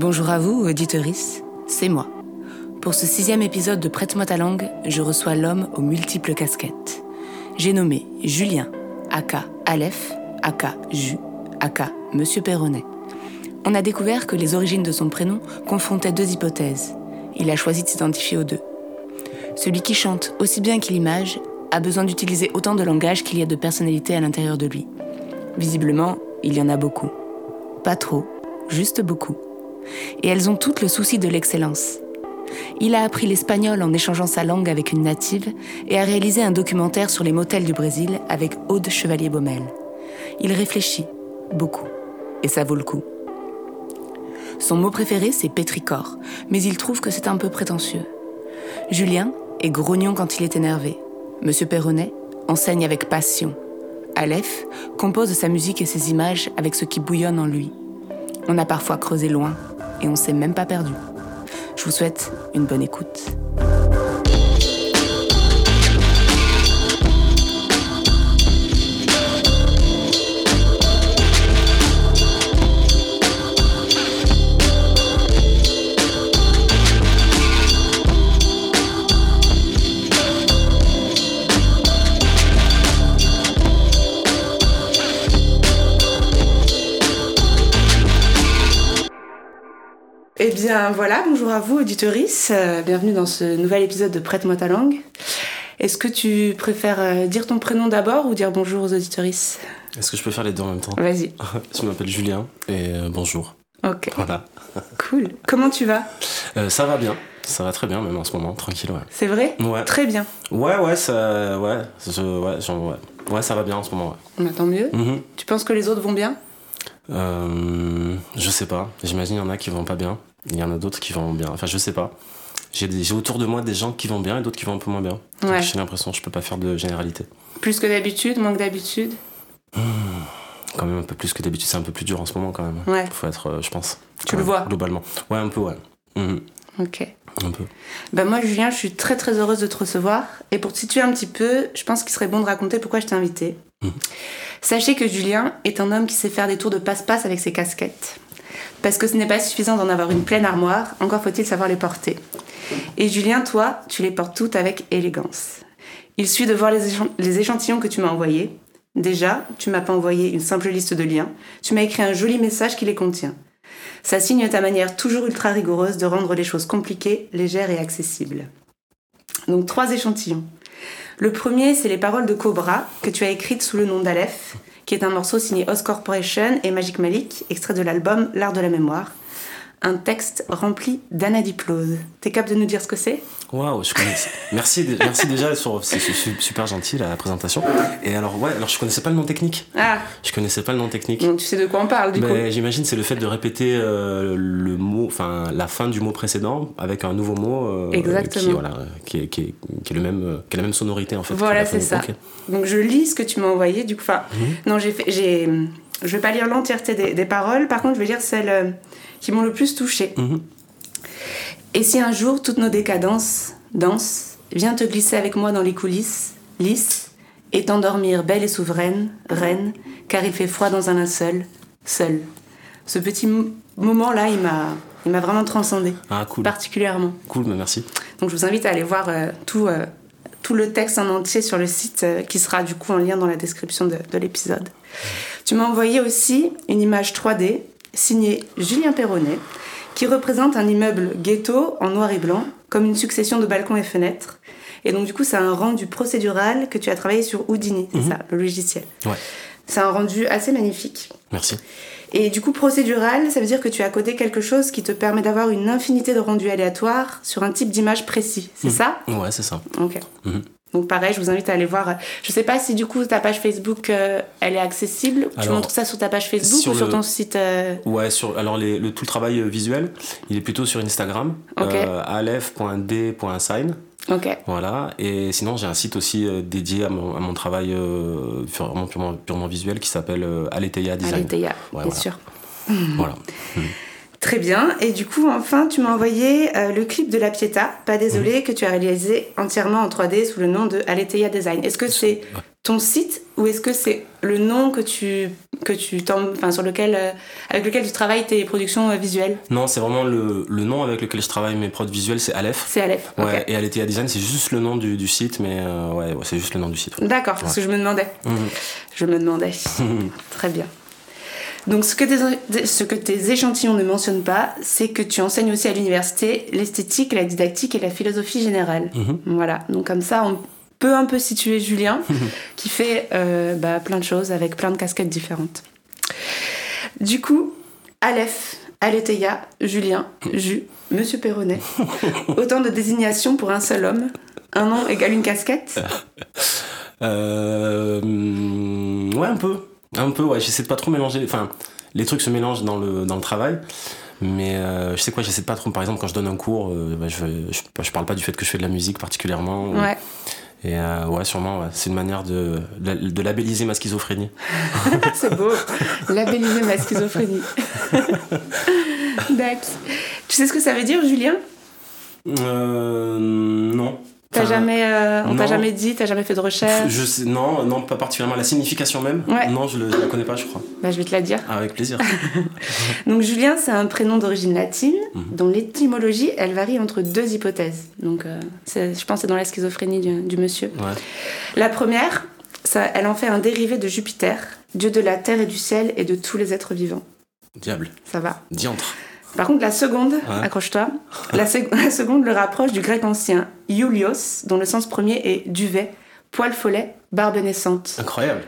Bonjour à vous, auditeurice, c'est moi. Pour ce sixième épisode de Prête-moi ta langue, je reçois l'homme aux multiples casquettes. J'ai nommé Julien, aka Aleph, aka Ju, aka Monsieur Perronnet. On a découvert que les origines de son prénom confrontaient deux hypothèses. Il a choisi de s'identifier aux deux. Celui qui chante aussi bien qu'il image a besoin d'utiliser autant de langage qu'il y a de personnalité à l'intérieur de lui. Visiblement, il y en a beaucoup. Pas trop, juste beaucoup. Et elles ont toutes le souci de l'excellence. Il a appris l'espagnol en échangeant sa langue avec une native et a réalisé un documentaire sur les motels du Brésil avec Aude Chevalier-Baumel. Il réfléchit, beaucoup, et ça vaut le coup. Son mot préféré, c'est pétricor, mais il trouve que c'est un peu prétentieux. Julien est grognon quand il est énervé. Monsieur Perronnet enseigne avec passion. Aleph compose sa musique et ses images avec ce qui bouillonne en lui. On a parfois creusé loin et on s'est même pas perdu. Je vous souhaite une bonne écoute. Eh bien voilà, bonjour à vous auditeurice, Euh, bienvenue dans ce nouvel épisode de Prête-moi ta langue. Est-ce que tu préfères euh, dire ton prénom d'abord ou dire bonjour aux auditorices? Est-ce que je peux faire les deux en même temps? Vas-y. Je m'appelle Julien et euh, bonjour. Ok, Voilà. cool. Comment tu vas? Ça va bien. Ça va très bien même en ce moment, tranquille, ouais. C'est vrai? Ouais. Très bien. Ouais, ouais, ça, ouais, je, ouais, genre, ouais. Ouais, ça va bien en ce moment, ouais. Bah, tant mieux. Mhm. Tu penses que les autres vont bien? Euh, je sais pas. J'imagine il y en a qui vont pas bien. Il y en a d'autres qui vont bien. Enfin, je sais pas. J'ai autour de moi des gens qui vont bien et d'autres qui vont un peu moins bien. Ouais. J'ai l'impression que je peux pas faire de généralité. Plus que d'habitude, moins que d'habitude? Quand même un peu plus que d'habitude, c'est un peu plus dur en ce moment quand même. Ouais, Faut être, euh, je pense. Tu le même, vois? Globalement. Ouais, un peu, ouais. Mhm. ok. Un peu. Bah moi Julien, je suis très très heureuse de te recevoir. Et pour te situer un petit peu, je pense qu'il serait bon de raconter pourquoi je t'ai invité. Mhm. Sachez que Julien est un homme qui sait faire des tours de passe-passe avec ses casquettes. Parce que ce n'est pas suffisant d'en avoir une pleine armoire, encore faut-il savoir les porter. Et Julien, toi, tu les portes toutes avec élégance. Il suit de voir les échantillons que tu m'as envoyés. Déjà, tu m'as pas envoyé une simple liste de liens, tu m'as écrit un joli message qui les contient. Ça signe ta manière toujours ultra rigoureuse de rendre les choses compliquées, légères et accessibles. Donc trois échantillons. Le premier, c'est les paroles de Cobra que tu as écrites sous le nom d'Aleph, qui est un morceau signé Os Corporation et Magic Malik, extrait de l'album L'art de la mémoire. Un texte rempli d'anadiplose. T'es capable de nous dire ce que c'est? Waouh, je connais. Merci, merci déjà. C'est su- super gentil la présentation. Et alors ouais, alors je connaissais pas le nom technique. Ah, Je connaissais pas le nom technique. donc tu sais de quoi on parle du coup Mais j'imagine c'est le fait de répéter euh, le mot, enfin la fin du mot précédent avec un nouveau mot euh, Exactement. qui, voilà, qui, est, qui, est, qui est le même, qui a la même sonorité en fait. Voilà, c'est ça. ok. Donc je lis ce que tu m'as envoyé. Du coup, enfin, Mhm. non, j'ai fait, j'ai, je vais pas lire l'entièreté des, des paroles. Par contre, je vais lire celles euh, qui m'ont le plus touchée. Mhm. Et si un jour toutes nos décadences dansent, viens te glisser avec moi dans les coulisses, lisses, et t'endormir belle et souveraine, reine, car il fait froid dans un linceul, seul. Ce petit mo- moment-là, il m'a, il m'a vraiment transcendé, Ah cool, particulièrement. cool, mais merci. Donc je vous invite à aller voir euh, tout, euh, tout le texte en entier sur le site euh, qui sera du coup en lien dans la description de, de l'épisode. Tu m'as envoyé aussi une image 3D signée Julien Perronnet qui représente un immeuble ghetto en noir et blanc comme une succession de balcons et fenêtres. Et donc du coup c'est un rendu procédural que tu as travaillé sur Houdini, c'est Mhm. ça, le logiciel. Ouais. C'est un rendu assez magnifique. Merci. Et du coup, procédural, ça veut dire que tu as codé quelque chose qui te permet d'avoir une infinité de rendus aléatoires sur un type d'image précis. C'est Mhm. ça? Ouais, c'est ça. Ok. Mhm. Donc pareil, je vous invite à aller voir. euh, Je sais pas si du coup ta page Facebook, euh, elle est accessible. tu montres ça sur ta page Facebook sur ou sur le- ton site euh, Ouais, sur alors les, le tout le travail visuel, il est plutôt sur Instagram, Ok. euh, aleph.d.sign. Ok. Voilà, et sinon j'ai un site aussi dédié à mon, à mon travail purement, purement visuel qui s'appelle Aletheia Design. Aletheia, Ouais, bien voilà. sûr. Voilà. Très bien. Et du coup, enfin, tu m'as envoyé euh, le clip de La Pietà, pas Mhm. désolé, que tu as réalisé entièrement en 3D sous le nom de Aletheia Design. Est-ce que c'est ton site ou est-ce que c'est le nom que tu, que tu enfin sur lequel euh, avec lequel tu travailles tes productions euh, visuelles? Non, c'est vraiment le, le nom avec lequel je travaille mes prods visuels, c'est Aleph. C'est Aleph. Ouais, et Aletheia Design, c'est juste le nom du, du site, mais ouais, ouais, c'est juste le nom du site. D'accord, parce que je me demandais. Mhm. Je me demandais. Très bien. Donc, ce que, tes, ce que tes échantillons ne mentionnent pas, c'est que tu enseignes aussi à l'université l'esthétique, la didactique et la philosophie générale. Mhm. Voilà, donc comme ça, on peut un peu situer Julien, qui fait euh, bah, plein de choses avec plein de casquettes différentes. Du coup, Aleph, Aletheia, Julien, Jus, Monsieur Perronnet, autant de désignations pour un seul homme. Un nom égale une casquette? Euh, ouais, un peu. Un peu, ouais. J'essaie de pas trop mélanger. Enfin, les trucs se mélangent dans le, dans le travail. Mais euh, je sais quoi, j'essaie de pas trop. Par exemple, quand je donne un cours, euh, bah, je, je, je parle pas du fait que je fais de la musique particulièrement. ou- Ouais. Et euh, ouais, sûrement, ouais. c'est une manière de, de, de labelliser ma schizophrénie. C'est beau. Labelliser ma schizophrénie. D'accord. Tu sais ce que ça veut dire, Julien? Euh, non. T'as jamais, euh, On t'a jamais dit, t'as jamais fait de recherche Je sais, non, non, pas particulièrement. La signification même Ouais. Non, je, le, je la connais pas, je crois. Bah, je vais te la dire. Ah, avec plaisir. Donc, Julien, c'est un prénom d'origine latine, Mhm. dont l'étymologie, elle varie entre deux hypothèses. Donc, euh, je pense que c'est dans la schizophrénie du, du monsieur. Ouais. La première, ça, elle en fait un dérivé de Jupiter, dieu de la terre et du ciel et de tous les êtres vivants. Diable. Ça va. Diantre. Par contre, la seconde, Ouais. accroche-toi, la, sec- la seconde le rapproche du grec ancien Iulios, dont le sens premier est duvet, poil follet, barbe naissante. Incroyable.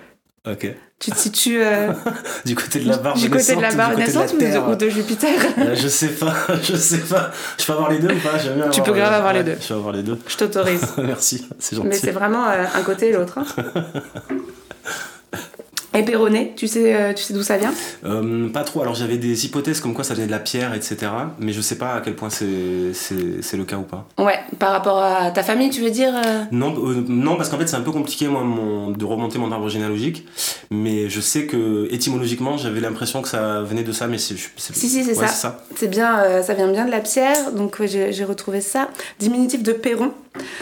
Ok. Tu te situes euh, Du côté de la barbe du côté de la naissante ou barbe naissante ou de, terre ou de Jupiter Euh, Je sais pas, je sais pas. Je peux avoir les deux ou pas? Bien Tu peux grave avoir les ouais, deux. Je peux avoir les deux. Je t'autorise. Merci, c'est Mais gentil. c'est vraiment euh, un côté et l'autre. hein. Péroné, tu sais, euh, tu sais d'où ça vient? Euh, pas trop. Alors j'avais des hypothèses comme quoi ça venait de la pierre, etc. Mais je sais pas à quel point c'est le cas ou pas. Ouais, par rapport à ta famille, tu veux dire euh? Non, euh, non parce qu'en fait c'est un peu compliqué moi mon, de remonter mon arbre généalogique. Mais je sais que étymologiquement j'avais l'impression que ça venait de ça, mais c'est. Si, si, c'est ouais, ça. c'est ça. C'est bien, ça vient bien de la pierre, donc j'ai retrouvé ça. Diminutif de Perron,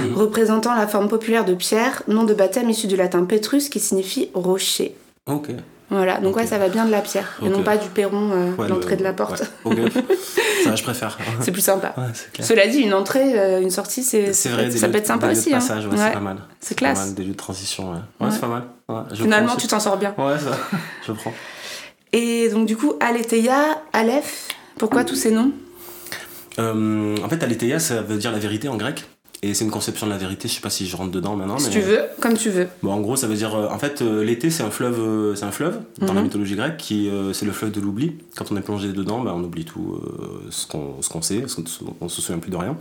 Mhm. représentant la forme populaire de pierre, nom de baptême issu du latin petrus qui signifie rocher. Ok. Voilà, donc ouais, ça va bien de la pierre, et non pas du perron, euh, Ouais, l'entrée le- de la porte. ouais, ça je préfère. C'est plus sympa. Clair. Cela dit, une entrée, euh, une sortie, c'est ça vrai, ça lieux- peut être sympa des lieux de aussi. hein. c'est pas mal. c'est Pas classe. mal, des lieux de transition, ouais. C'est pas mal. Je Finalement, prends tu t'en sors bien. Ouais, ça, je prends. Et donc, du coup, Aletheia, Aleph, pourquoi tous ces noms? Euh, en fait, aletheia, ça veut dire la vérité en grec. Et c'est une conception de la vérité, je sais pas si je rentre dedans maintenant. Si mais... tu veux, comme tu veux. Bon, en gros, ça veut dire. euh, en fait, euh, l'été, c'est un fleuve, euh, c'est un fleuve dans la Mhm. mythologie grecque qui, c'est le fleuve de l'oubli. Quand on est plongé dedans, bah, on oublie tout ce qu'on qu'on sait, ce qu'on- on se souvient plus de rien.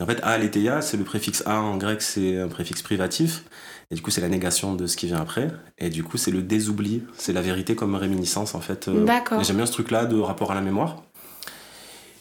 Et en fait, aletheia, c'est le préfixe a en grec, c'est un préfixe privatif. Et du coup, c'est la négation de ce qui vient après. Et du coup, c'est le désoubli, c'est la vérité comme réminiscence en fait. D'accord. J'aime bien ce truc-là de rapport à la mémoire.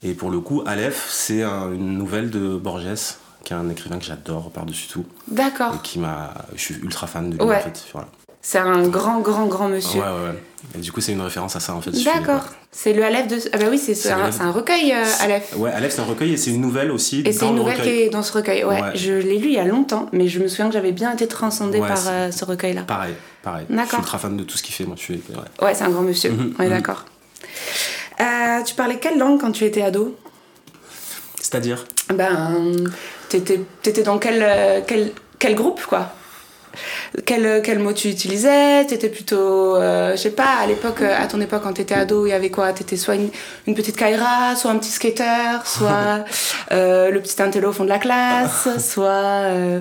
Et pour le coup, Aleph, c'est un- une nouvelle de Borges, qui est un écrivain que j'adore par-dessus tout. D'accord. Et qui m'a. Je suis ultra fan de lui Ouais. en fait. Voilà. C'est un grand, grand, grand monsieur. Ouais, ouais, ouais. Et du coup, c'est une référence à ça en fait. Je D'accord. C'est le Aleph de. Ah bah oui, c'est un, recueil, euh, Aleph. Ouais, Aleph, c'est un recueil et c'est une nouvelle aussi. Et c'est une le nouvelle qui est dans ce recueil. Ouais, Ouais. je l'ai lu il y a longtemps, mais je me souviens que j'avais bien été transcendée Ouais, par euh, ce recueil-là. Pareil, pareil. Je D'accord. suis ultra fan de tout ce qu'il fait. Moi, je suis. ouais. Ouais, c'est un grand monsieur. Mhm, On est mhm. d'accord. Euh, tu parlais quelle langue quand tu étais ado? C'est-à-dire? Ben, t'étais t'étais dans quel, euh, quel, quel groupe, quoi? Quel, quel mot tu utilisais? T'étais plutôt, euh, je sais pas, à l'époque, euh, à ton époque, quand t'étais ado, il y avait quoi? T'étais soit une, une petite Kaira, soit un petit skater, soit euh, le petit intello au fond de la classe, soit euh,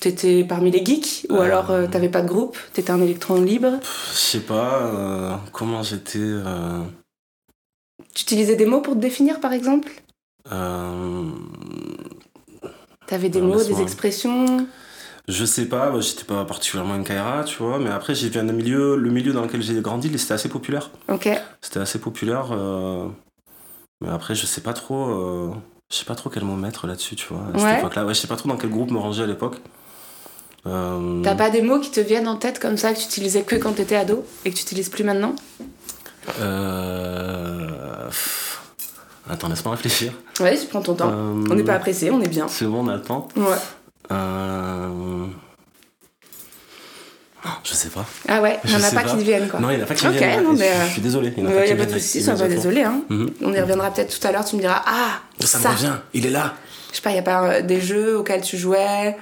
t'étais parmi les geeks, ou Euh. alors euh, t'avais pas de groupe, t'étais un électron libre? Je sais pas euh, comment j'étais. euh, Tu utilisais des mots pour te définir, par exemple? euh, T'avais des Alors, mots, des expressions Je sais pas, moi, j'étais pas particulièrement une Kaira, tu vois, mais après j'ai viens d'un milieu, le milieu dans lequel j'ai grandi, c'était assez populaire. Ok. C'était assez populaire, euh, mais après je sais pas trop, euh, je sais pas trop quel mot mettre là-dessus, tu vois, à Ouais. cette époque-là. Ouais, je sais pas trop dans quel groupe me ranger à l'époque. Euh, T'as pas des mots qui te viennent en tête comme ça que tu utilisais que quand t'étais ado et que tu utilises plus maintenant? euh, pff, Attends, laisse-moi réfléchir. Ouais, tu prends ton temps. Euh, On n'est pas pressé, on est bien. C'est bon, on attend. Ouais. Euh, Je sais pas. Ah ouais, il n'y en a pas, pas. qui viennent quoi. Non, il n'y en a pas qui Ok, viennent. non, mais, je, euh, je suis désolé. Il n'y en a Il pas n'y qui a pas de soucis, sois pas désolé. Hein. Mhm. On y reviendra peut-être tout à l'heure, tu me diras Ah, Ça, ça, me revient, il est là. Je sais pas, il y a pas euh, des jeux auxquels tu jouais,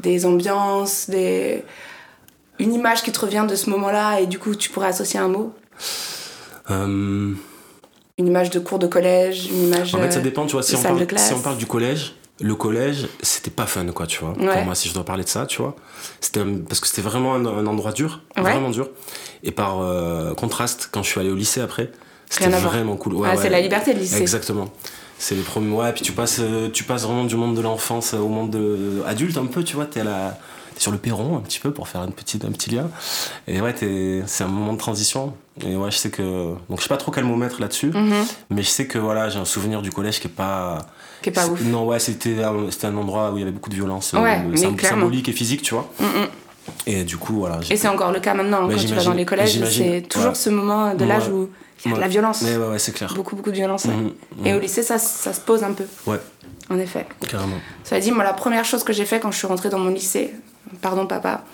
des ambiances, des... une image qui te revient de ce moment-là et du coup tu pourrais associer un mot? Euh, Une image de cours de collège, une image. En fait, ça euh, dépend, tu vois. Si de on, de parle, classe. si on parle du collège, le collège, c'était pas fun, quoi, tu vois. Ouais. Pour moi, si je dois parler de ça, tu vois. C'était parce que c'était vraiment un, un endroit dur, Ouais. vraiment dur. Et par euh, contraste, quand je suis allé au lycée après, c'était vraiment cool. Ouais, Ah, c'est la liberté, le lycée. Exactement. C'est les premiers. Ouais, puis tu passes, euh, tu passes vraiment du monde de l'enfance au monde de, adulte un peu, tu vois. T'es à la. sur le perron un petit peu pour faire une petite, un petit lien. Et ouais, c'est un moment de transition. Et ouais, je sais que. Donc je sais pas trop quel mot mettre là-dessus. Mhm. Mais je sais que voilà, j'ai un souvenir du collège qui est pas. Qui est pas ouf. Non, ouais, c'était un, c'était un endroit où il y avait beaucoup de violence Ouais, euh, symbolique et physique, tu vois. Mm, mm. Et du coup, voilà. Et c'est encore le cas maintenant, hein, Ouais, quand tu vas dans les collèges, c'est toujours Ouais. ce moment de l'âge où il y a de la violence. Mais ouais, ouais, c'est clair. Beaucoup, beaucoup de violence. Mhm, Et mhm. au lycée, ça, ça se pose un peu, Ouais, en effet. carrément. Ça dit, moi, la première chose que j'ai fait quand je suis rentrée dans mon lycée, pardon papa,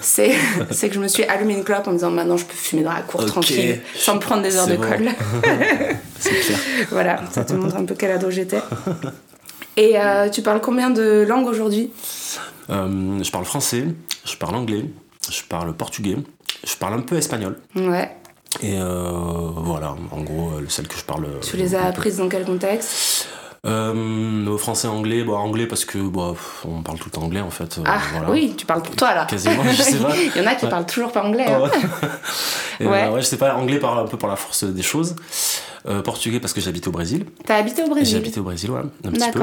c'est c'est que je me suis allumé une clope en me disant maintenant je peux fumer dans la cour tranquille, sans me prendre des heures de bon. colle. C'est clair. voilà, ça te montre un peu quel ado j'étais. Et euh, tu parles combien de langues aujourd'hui? Euh, je parle français, je parle anglais, je parle portugais, je parle un peu espagnol. Ouais. Et euh, voilà, en gros, celle que je parle. Tu les as apprises dans quel contexte? Euh, Français, anglais. Bon, anglais parce que pff, on parle tout le temps anglais en fait. euh, Ah voilà. oui, tu parles pour toi là. Quasiment, je sais pas. Il y en a qui Ouais. parlent toujours pas anglais. Hein. ouais. Et, Ouais. euh, ouais, je sais pas, anglais par, un peu par la force des choses. Euh, portugais parce que j'habite au Brésil. T'as habité au J'ai Brésil? Habité au Brésil, ouais, petit peu.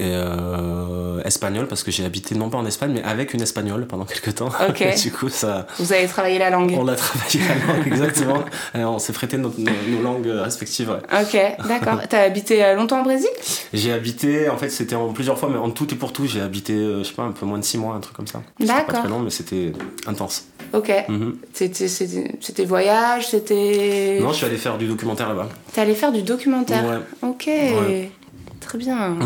D'accord. Et euh, espagnol parce que j'ai habité non pas en Espagne mais avec une espagnole pendant quelques temps. Ok. Et du coup, ça, Vous avez travaillé la langue. on a travaillé la langue exactement. Et on s'est prêté nos, nos- nos langues respectives. ouais. Ok, d'accord. T'as habité euh, longtemps au Brésil? J'ai habité, en fait, c'était en plusieurs fois, mais en tout et pour tout, j'ai habité, euh, je sais pas, un peu moins de six mois, un truc comme ça. C'était pas D'accord. très long, mais c'était intense. Ok. Mhm. C'était- voyage, c'était. Non, je suis allé faire du documentaire là-bas. T'es allé faire du documentaire? Ouais. Ok. Ouais. Très bien.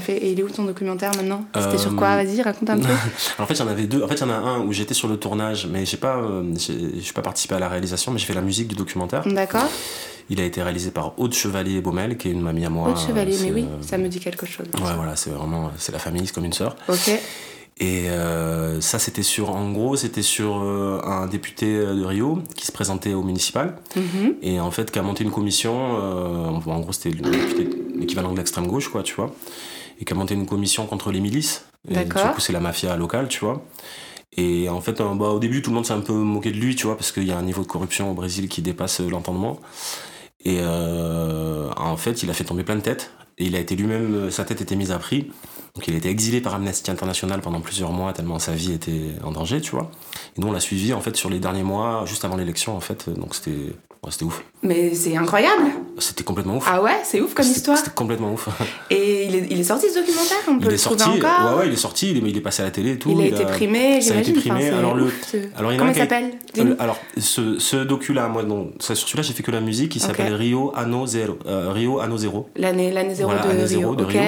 Fait. Et il est où ton documentaire maintenant? C'était Euh, sur quoi? Vas-y, raconte un peu. En fait, il y en avait deux. En fait, il y en a un où j'étais sur le tournage, mais j'ai pas, euh, j'ai j'ai pas participé à la réalisation, mais j'ai fait la musique du documentaire. D'accord. Il a été réalisé par Aude Chevalier Baumel, qui est une mamie à moi. Haute Chevalier, mais C'est, oui, euh, ça me dit quelque chose. Ouais, voilà, c'est vraiment, c'est la famille, c'est comme une sœur. Ok. Et euh, ça, c'était sur, en gros, c'était sur euh, un député de Rio qui se présentait au municipal Mhm. et en fait qui a monté une commission. euh, en gros, c'était l'équivalent de l'extrême gauche, quoi, tu vois, et qui a monté une commission contre les milices. Et D'accord. Du coup, c'est la mafia locale, tu vois. Et en fait, euh, bah, au début, tout le monde s'est un peu moqué de lui, tu vois, parce qu'il y a un niveau de corruption au Brésil qui dépasse euh, l'entendement. Et euh, en fait, il a fait tomber plein de têtes. Et il a été lui-même, sa tête était mise à prix. Donc il a été exilé par Amnesty International pendant plusieurs mois, tellement sa vie était en danger, tu vois. Et nous, on l'a suivi, en fait, sur les derniers mois, juste avant l'élection, en fait. Donc c'était ouais, c'était ouf. Mais c'est incroyable. C'était complètement ouf. Ah ouais, c'est ouf comme histoire. C'était complètement ouf. Et il est, il est sorti ce documentaire On peut Il le est sorti, trouver encore ouais, ouais, il est sorti, il est, il est passé à la télé et tout. Il a été primé, ça a été primé. Enfin, Alors, le- alors, il y en Comment il s'appelle Euh, alors, ce, ce docu-là, moi, ça, sur celui-là, j'ai fait que la musique, il s'appelle Rio Anno Zero. euh, Rio Anno Zero. L'année zéro Voilà, de année Rio. zéro de ok. Rio.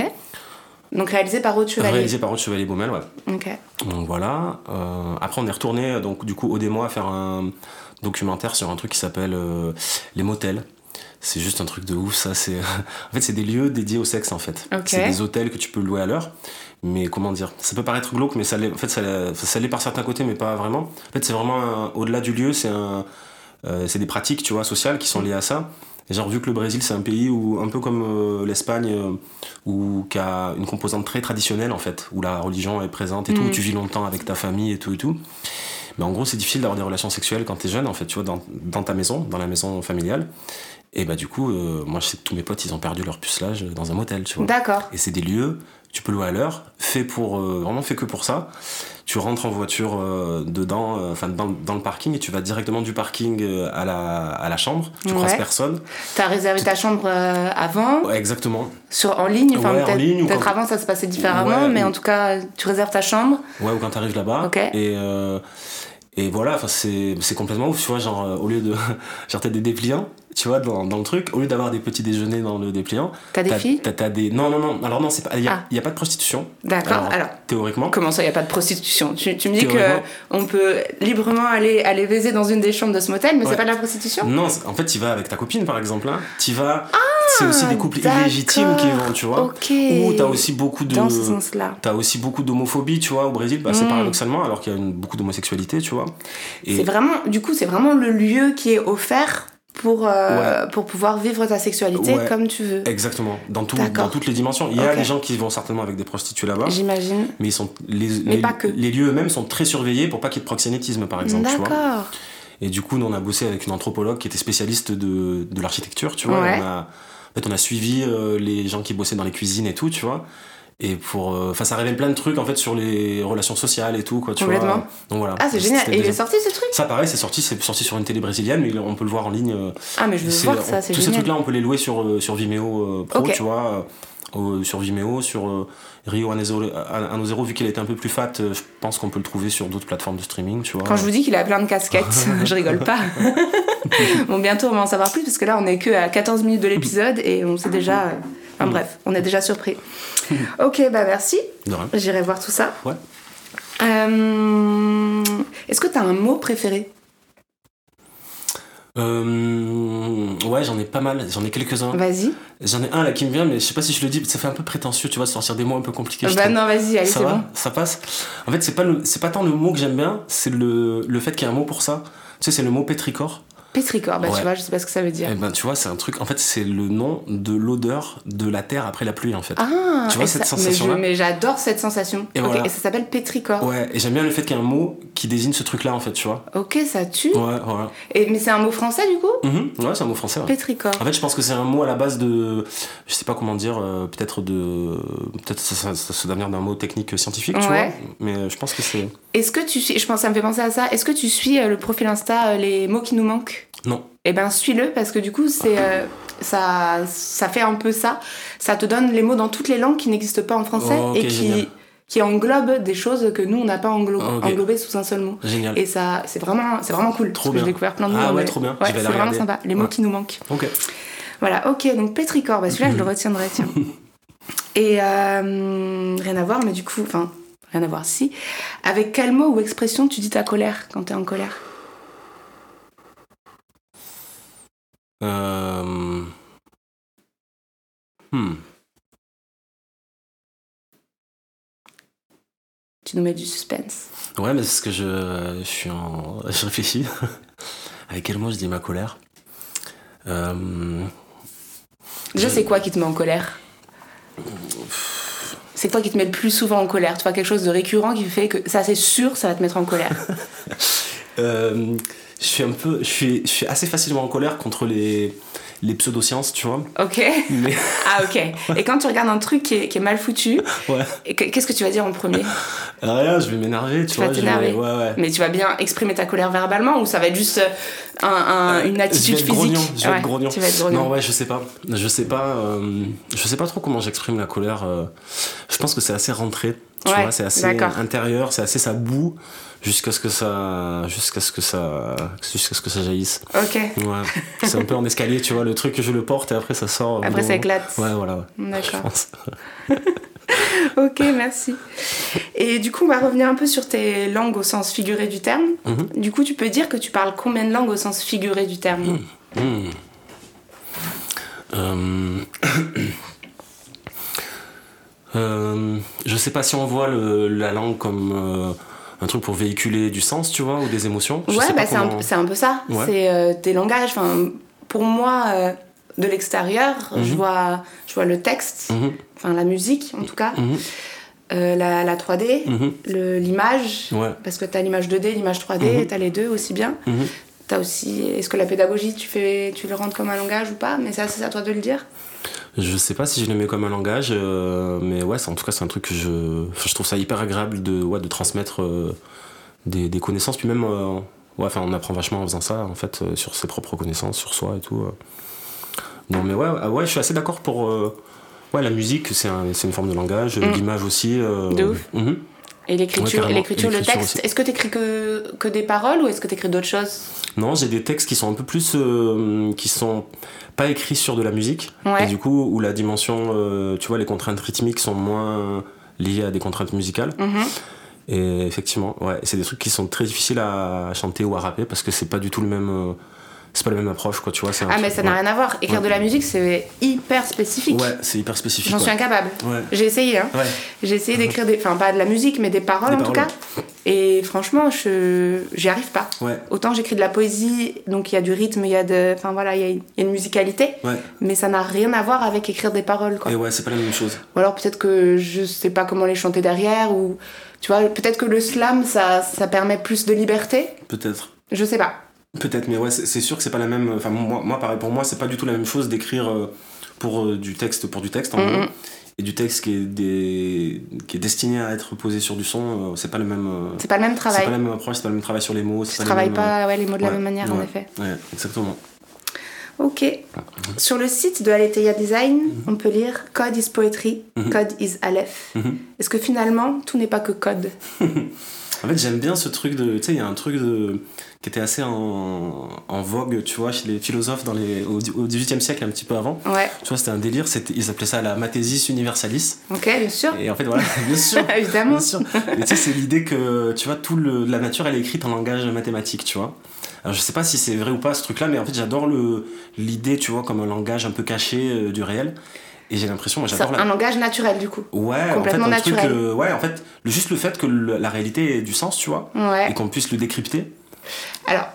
Donc réalisé par Aude Chevalier. Réalisé par Aude Chevalier Baumel, ouais. Ok. Donc voilà. Euh, après, on est retourné, donc, du coup, au démo à faire un documentaire sur un truc qui s'appelle euh, Les Motels. C'est juste un truc de ouf, ça. C'est en fait, c'est des lieux dédiés au sexe, en fait. C'est des hôtels que tu peux louer à l'heure. Mais comment dire Ça peut paraître glauque, mais ça l'est, en fait, ça l'est, ça l'est par certains côtés, mais pas vraiment. En fait, c'est vraiment un- au-delà du lieu, c'est un, euh, c'est des pratiques, tu vois, sociales qui sont liées à ça. Et genre, vu que le Brésil, c'est un pays où, un peu comme euh, l'Espagne, euh, où qui a une composante très traditionnelle, en fait, où la religion est présente et tout, où tu vis longtemps avec ta famille et tout et tout. Mais en gros, c'est difficile d'avoir des relations sexuelles quand t'es jeune, en fait, tu vois, dans, dans ta maison, dans la maison familiale. Et bah, du coup, euh, moi, je sais que tous mes potes, ils ont perdu leur pucelage dans un motel, tu vois. D'accord. Et c'est des lieux, tu peux louer à l'heure, fait pour, euh, vraiment fait que pour ça. Tu rentres en voiture euh, dedans, enfin dans, dans le parking, et tu vas directement du parking à, la, à la chambre. Tu croises Ouais. personne. T'as réservé ta chambre avant, Ouais, exactement. sur, en ligne, enfin Ouais, en peut-être ligne ou peut-être quand- avant ça se passait différemment, mais ou- en tout cas tu réserves ta chambre. Ouais, ou quand t'arrives là-bas. Ok. Et, Et voilà, c'est c'est complètement ouf, tu vois, genre, euh, au lieu de. genre, t'as des dépliants, tu vois, dans, dans le truc, au lieu d'avoir des petits déjeuners dans le dépliant. T'as des filles t'as, t'as des. Non, non, non, alors non, c'est pas. Il y, a- Ah. a pas de prostitution. D'accord. Alors, Théoriquement. comment ça, il n'y a pas de prostitution? Tu, tu me dis que Théoriquement. on peut librement aller, aller baiser dans une des chambres de ce motel, mais c'est Ouais. pas de la prostitution? Non, c'est- en fait, tu vas avec ta copine, par exemple. Hein. Tu vas. C'est aussi des couples Ah, illégitimes qui vont, tu vois. Ok. Ou t'as aussi beaucoup de. Dans ce sens-là. T'as aussi beaucoup d'homophobie, tu vois, au Brésil, bah, c'est Mm. paradoxalement, alors qu'il y a une- beaucoup d'homosexualité, tu vois. Et C'est vraiment, du coup, c'est vraiment le lieu qui est offert pour, euh, pour pouvoir vivre ta sexualité Ouais. comme tu veux. exactement, dans, tout, dans toutes les dimensions. Il y a Ok. des gens qui vont certainement avec des prostituées là-bas, J'imagine. mais ils sont les, Mais les, pas que. les lieux eux-mêmes sont très surveillés pour pas qu'il y ait de proxénétisme, par exemple, tu vois. D'accord. Et du coup, nous, on a bossé avec une anthropologue qui était spécialiste de, de l'architecture, tu vois. Ouais. On a, en fait, on a suivi euh, les gens qui bossaient dans les cuisines et tout, tu vois. Et pour. euh, Enfin, ça révèle plein de trucs, en fait, sur les relations sociales et tout, quoi, tu Complètement. vois. Donc voilà. Ah, c'est génial. Et il est sorti ce truc? Ça, pareil, c'est sorti, c'est sorti sur une télé brésilienne, mais on peut le voir en ligne. euh, Ah, mais je veux voir ça, c'est Tous ces trucs-là, on peut les louer sur, sur Vimeo Pro, tu vois. Euh, sur Vimeo, sur euh, Rio Anezero, Anozero, vu qu'il a été un peu plus fat, euh, je pense qu'on peut le trouver sur d'autres plateformes de streaming, tu vois. Quand je vous dis qu'il a plein de casquettes, je rigole pas. bon, bientôt on va en savoir plus parce que là on est que à 14 minutes de l'épisode et on sait déjà. euh, Enfin bref, on est déjà surpris. Ok, bah merci. J'irai voir tout ça. Ouais. Euh, Est-ce que t'as un mot préféré? Euh, ouais, j'en ai pas mal, j'en ai quelques-uns. Vas-y. J'en ai un là qui me vient, mais je sais pas si je le dis, ça fait un peu prétentieux, tu vois, de sortir des mots un peu compliqués. je Bah non, vas-y, allez, ça c'est va bon. Ça passe En fait, c'est pas, le- pas tant le mot que j'aime bien, c'est le, le fait qu'il y ait un mot pour ça. Tu sais, c'est le mot pétrichor. Pétricor, bah tu Ouais. vois, je sais pas ce que ça veut dire. Et ben, tu vois, c'est un truc. En fait, c'est le nom de l'odeur de la terre après la pluie, en fait. Ah, Tu vois et cette ça- sensation-là je- Mais j'adore cette sensation. Et Ok, voilà. et ça s'appelle pétricor. Ouais, et j'aime bien le fait qu'il y ait un mot qui désigne ce truc-là, en fait, tu vois. Ok, ça tue. Ouais. Et, mais c'est un mot français du coup? Mhm, Ouais, c'est un mot français. ouais. Pétricor. En fait, je pense que c'est un mot à la base de, je sais pas comment dire, euh, peut-être de, peut-être ça, ça, ça se d'un mot technique scientifique, tu Ouais. vois. Mais euh, je pense que c'est Est-ce que tu suis, je pense, ça me fait penser à ça. Est-ce que tu suis euh, le profil Insta euh, les mots qui nous manquent? Non. Eh ben suis-le parce que du coup c'est euh, ça ça fait un peu ça. Ça te donne les mots dans toutes les langues qui n'existent pas en français Oh, et qui génial. qui englobent des choses que nous on n'a pas englo- Oh, englobées sous un seul mot. Génial. Et ça c'est vraiment c'est vraiment cool. Trop parce que J'ai bien. découvert plein de mots. Ah ouais, trop bien. Ouais, c'est vraiment sympa. Les mots Ouais. qui nous manquent. Ok. Voilà, ok, donc pétricor, bah celui-là je le retiendrai, tiens. Et euh, rien à voir, mais du coup, enfin, rien à voir, si. Avec quel mot ou expression tu dis ta colère quand t'es en colère? Euh... Hmm. Tu nous mets du suspense. Ouais, mais c'est ce que je, je suis en, je réfléchis. Avec quel mot je dis ma colère? Euh, Déjà, Je- c'est quoi qui te met en colère? C'est quoi qui te met le plus souvent en colère? Tu vois, quelque chose de récurrent qui fait que ça, c'est sûr, ça va te mettre en colère. euh, je suis un peu, je suis, je suis assez facilement en colère contre les, les pseudosciences, tu vois. Ok Mais Ah, ok. Et quand tu regardes un truc qui est, qui est mal foutu, ouais, qu'est-ce que tu vas dire en premier? Rien, je vais m'énerver, tu, Tu vas vois. je vais- t'énerver. Ouais, ouais. Mais tu vas bien exprimer ta colère verbalement ou ça va être juste euh, un- un- une Euh, attitude je vais être physique? grognon, je vais être grognon. Tu vas être grognon. Non, ouais, je sais pas. Je sais pas. euh, je sais pas trop comment j'exprime la colère. euh. je pense que c'est assez rentré. Tu vois, c'est assez intérieur, c'est assez ça boue jusqu'à ce que ça, jusqu'à ce que ça, jusqu'à ce que ça jaillisse. Ok. Ouais. c'est un peu en escalier, tu vois, le truc je le porte et après ça sort. Après, d'un ça éclate. Ouais, voilà. D'accord. Ok, merci. Et du coup, on va revenir un peu sur tes langues au sens figuré du terme. Mhm. Du coup, tu peux dire que tu parles combien de langues au sens figuré du terme Hmm. Euh, euh, je sais pas si on voit le- la langue comme euh, un truc pour véhiculer du sens, tu vois, ou des émotions. Je Ouais, bah, c'est un, comment- un peu ça. Ouais. C'est euh, des langages. Enfin, pour moi, euh, de l'extérieur, je, Mhm. vois, je vois le texte, Mhm, enfin la musique en tout cas, mhm, euh, la, la 3D, mhm. le- l'image. Ouais. Parce que t'as l'image 2D, l'image 3D, Mhm. t'as les deux aussi bien. T'as aussi. Est-ce que la pédagogie, tu, fais, tu le rentres comme un langage ou pas? Mais ça, c'est à toi de le dire. Je sais pas si je le mets comme un langage, euh, mais ouais, en tout cas, c'est un truc que je. Enfin, je trouve ça hyper agréable de, ouais, de transmettre euh, des, des connaissances, puis même. euh, ouais, enfin, on apprend vachement en faisant ça, en fait, sur ses propres connaissances, sur soi et tout. Non, mais ouais, ah ouais, je suis assez d'accord pour. ouais, la musique, c'est un- c'est une forme de langage, Mm. l'image aussi. De ouf. mhm. Et l'écriture, l'écriture, le texte. Est-ce que tu écris que, que des paroles ou est-ce que tu écris d'autres choses? Non, j'ai des textes qui sont un peu plus. euh, qui sont pas écrits sur de la musique. Ouais. Et du coup, où la dimension, euh, tu vois, les contraintes rythmiques sont moins liées à des contraintes musicales. Mhm. Et effectivement, ouais, c'est des trucs qui sont très difficiles à chanter ou à rapper parce que c'est pas du tout le même. euh, c'est pas la même approche, quoi, tu vois. Ah, mais ça n'a rien à voir. Écrire de la musique, c'est hyper spécifique. Ouais, c'est hyper spécifique. J'en suis incapable. Ouais. J'ai essayé, hein. Ouais. J'ai essayé d'écrire des. Enfin, pas de la musique, mais des paroles en tout cas. Et franchement, je j'y arrive pas. Ouais. Autant j'écris de la poésie, donc il y a du rythme, il y a de. Enfin voilà, il y y a une musicalité, Ouais. mais ça n'a rien à voir avec écrire des paroles, quoi. Et ouais, c'est pas la même chose. Ou alors peut-être que je sais pas comment les chanter derrière, ou. Tu vois, peut-être que le slam, ça, ça permet plus de liberté. Peut-être. Je sais pas. Peut-être, mais ouais, c'est c'est sûr que c'est pas la même. Enfin, moi, moi, pareil, pour moi, c'est pas du tout la même chose d'écrire euh, pour euh, du texte pour du texte, en gros. Et du texte qui est, des... qui est destiné à être posé sur du son, euh, c'est pas le même. C'est pas le même c'est travail. pas la même approche, c'est pas le même travail sur les mots. Tu c'est pas les travailles mêmes, pas ouais, les mots de la même manière, en effet. Ouais, exactement. Ok. Sur le site de Aletheia Design, on peut lire Code is poetry, Mhm. code is Aleph. Mhm. Est-ce que finalement, tout n'est pas que code? En fait, j'aime bien ce truc de. Tu sais, il y a un truc de, qui était assez en, en vogue, tu vois, chez les philosophes dans les, au, au 18e siècle, un petit peu avant. Ouais, Tu vois, c'était un délire, ils appelaient ça la mathésis universalis. ok, bien sûr. Et en fait, voilà, bien sûr. Évidemment. Bien sûr. Mais tu sais, c'est l'idée que, tu vois, tout le, la nature, elle est écrite en langage mathématique, tu vois. Alors, je sais pas si c'est vrai ou pas ce truc-là, mais en fait, j'adore le- l'idée, tu vois, comme un langage un peu caché euh, du réel. Et j'ai l'impression, moi, C'est j'adore un la. langage naturel, du coup. Ouais, en fait, complètement un naturel. truc. euh, ouais, en fait, le- juste le fait que le- la réalité ait du sens, tu vois, Ouais. et qu'on puisse le décrypter. Alors,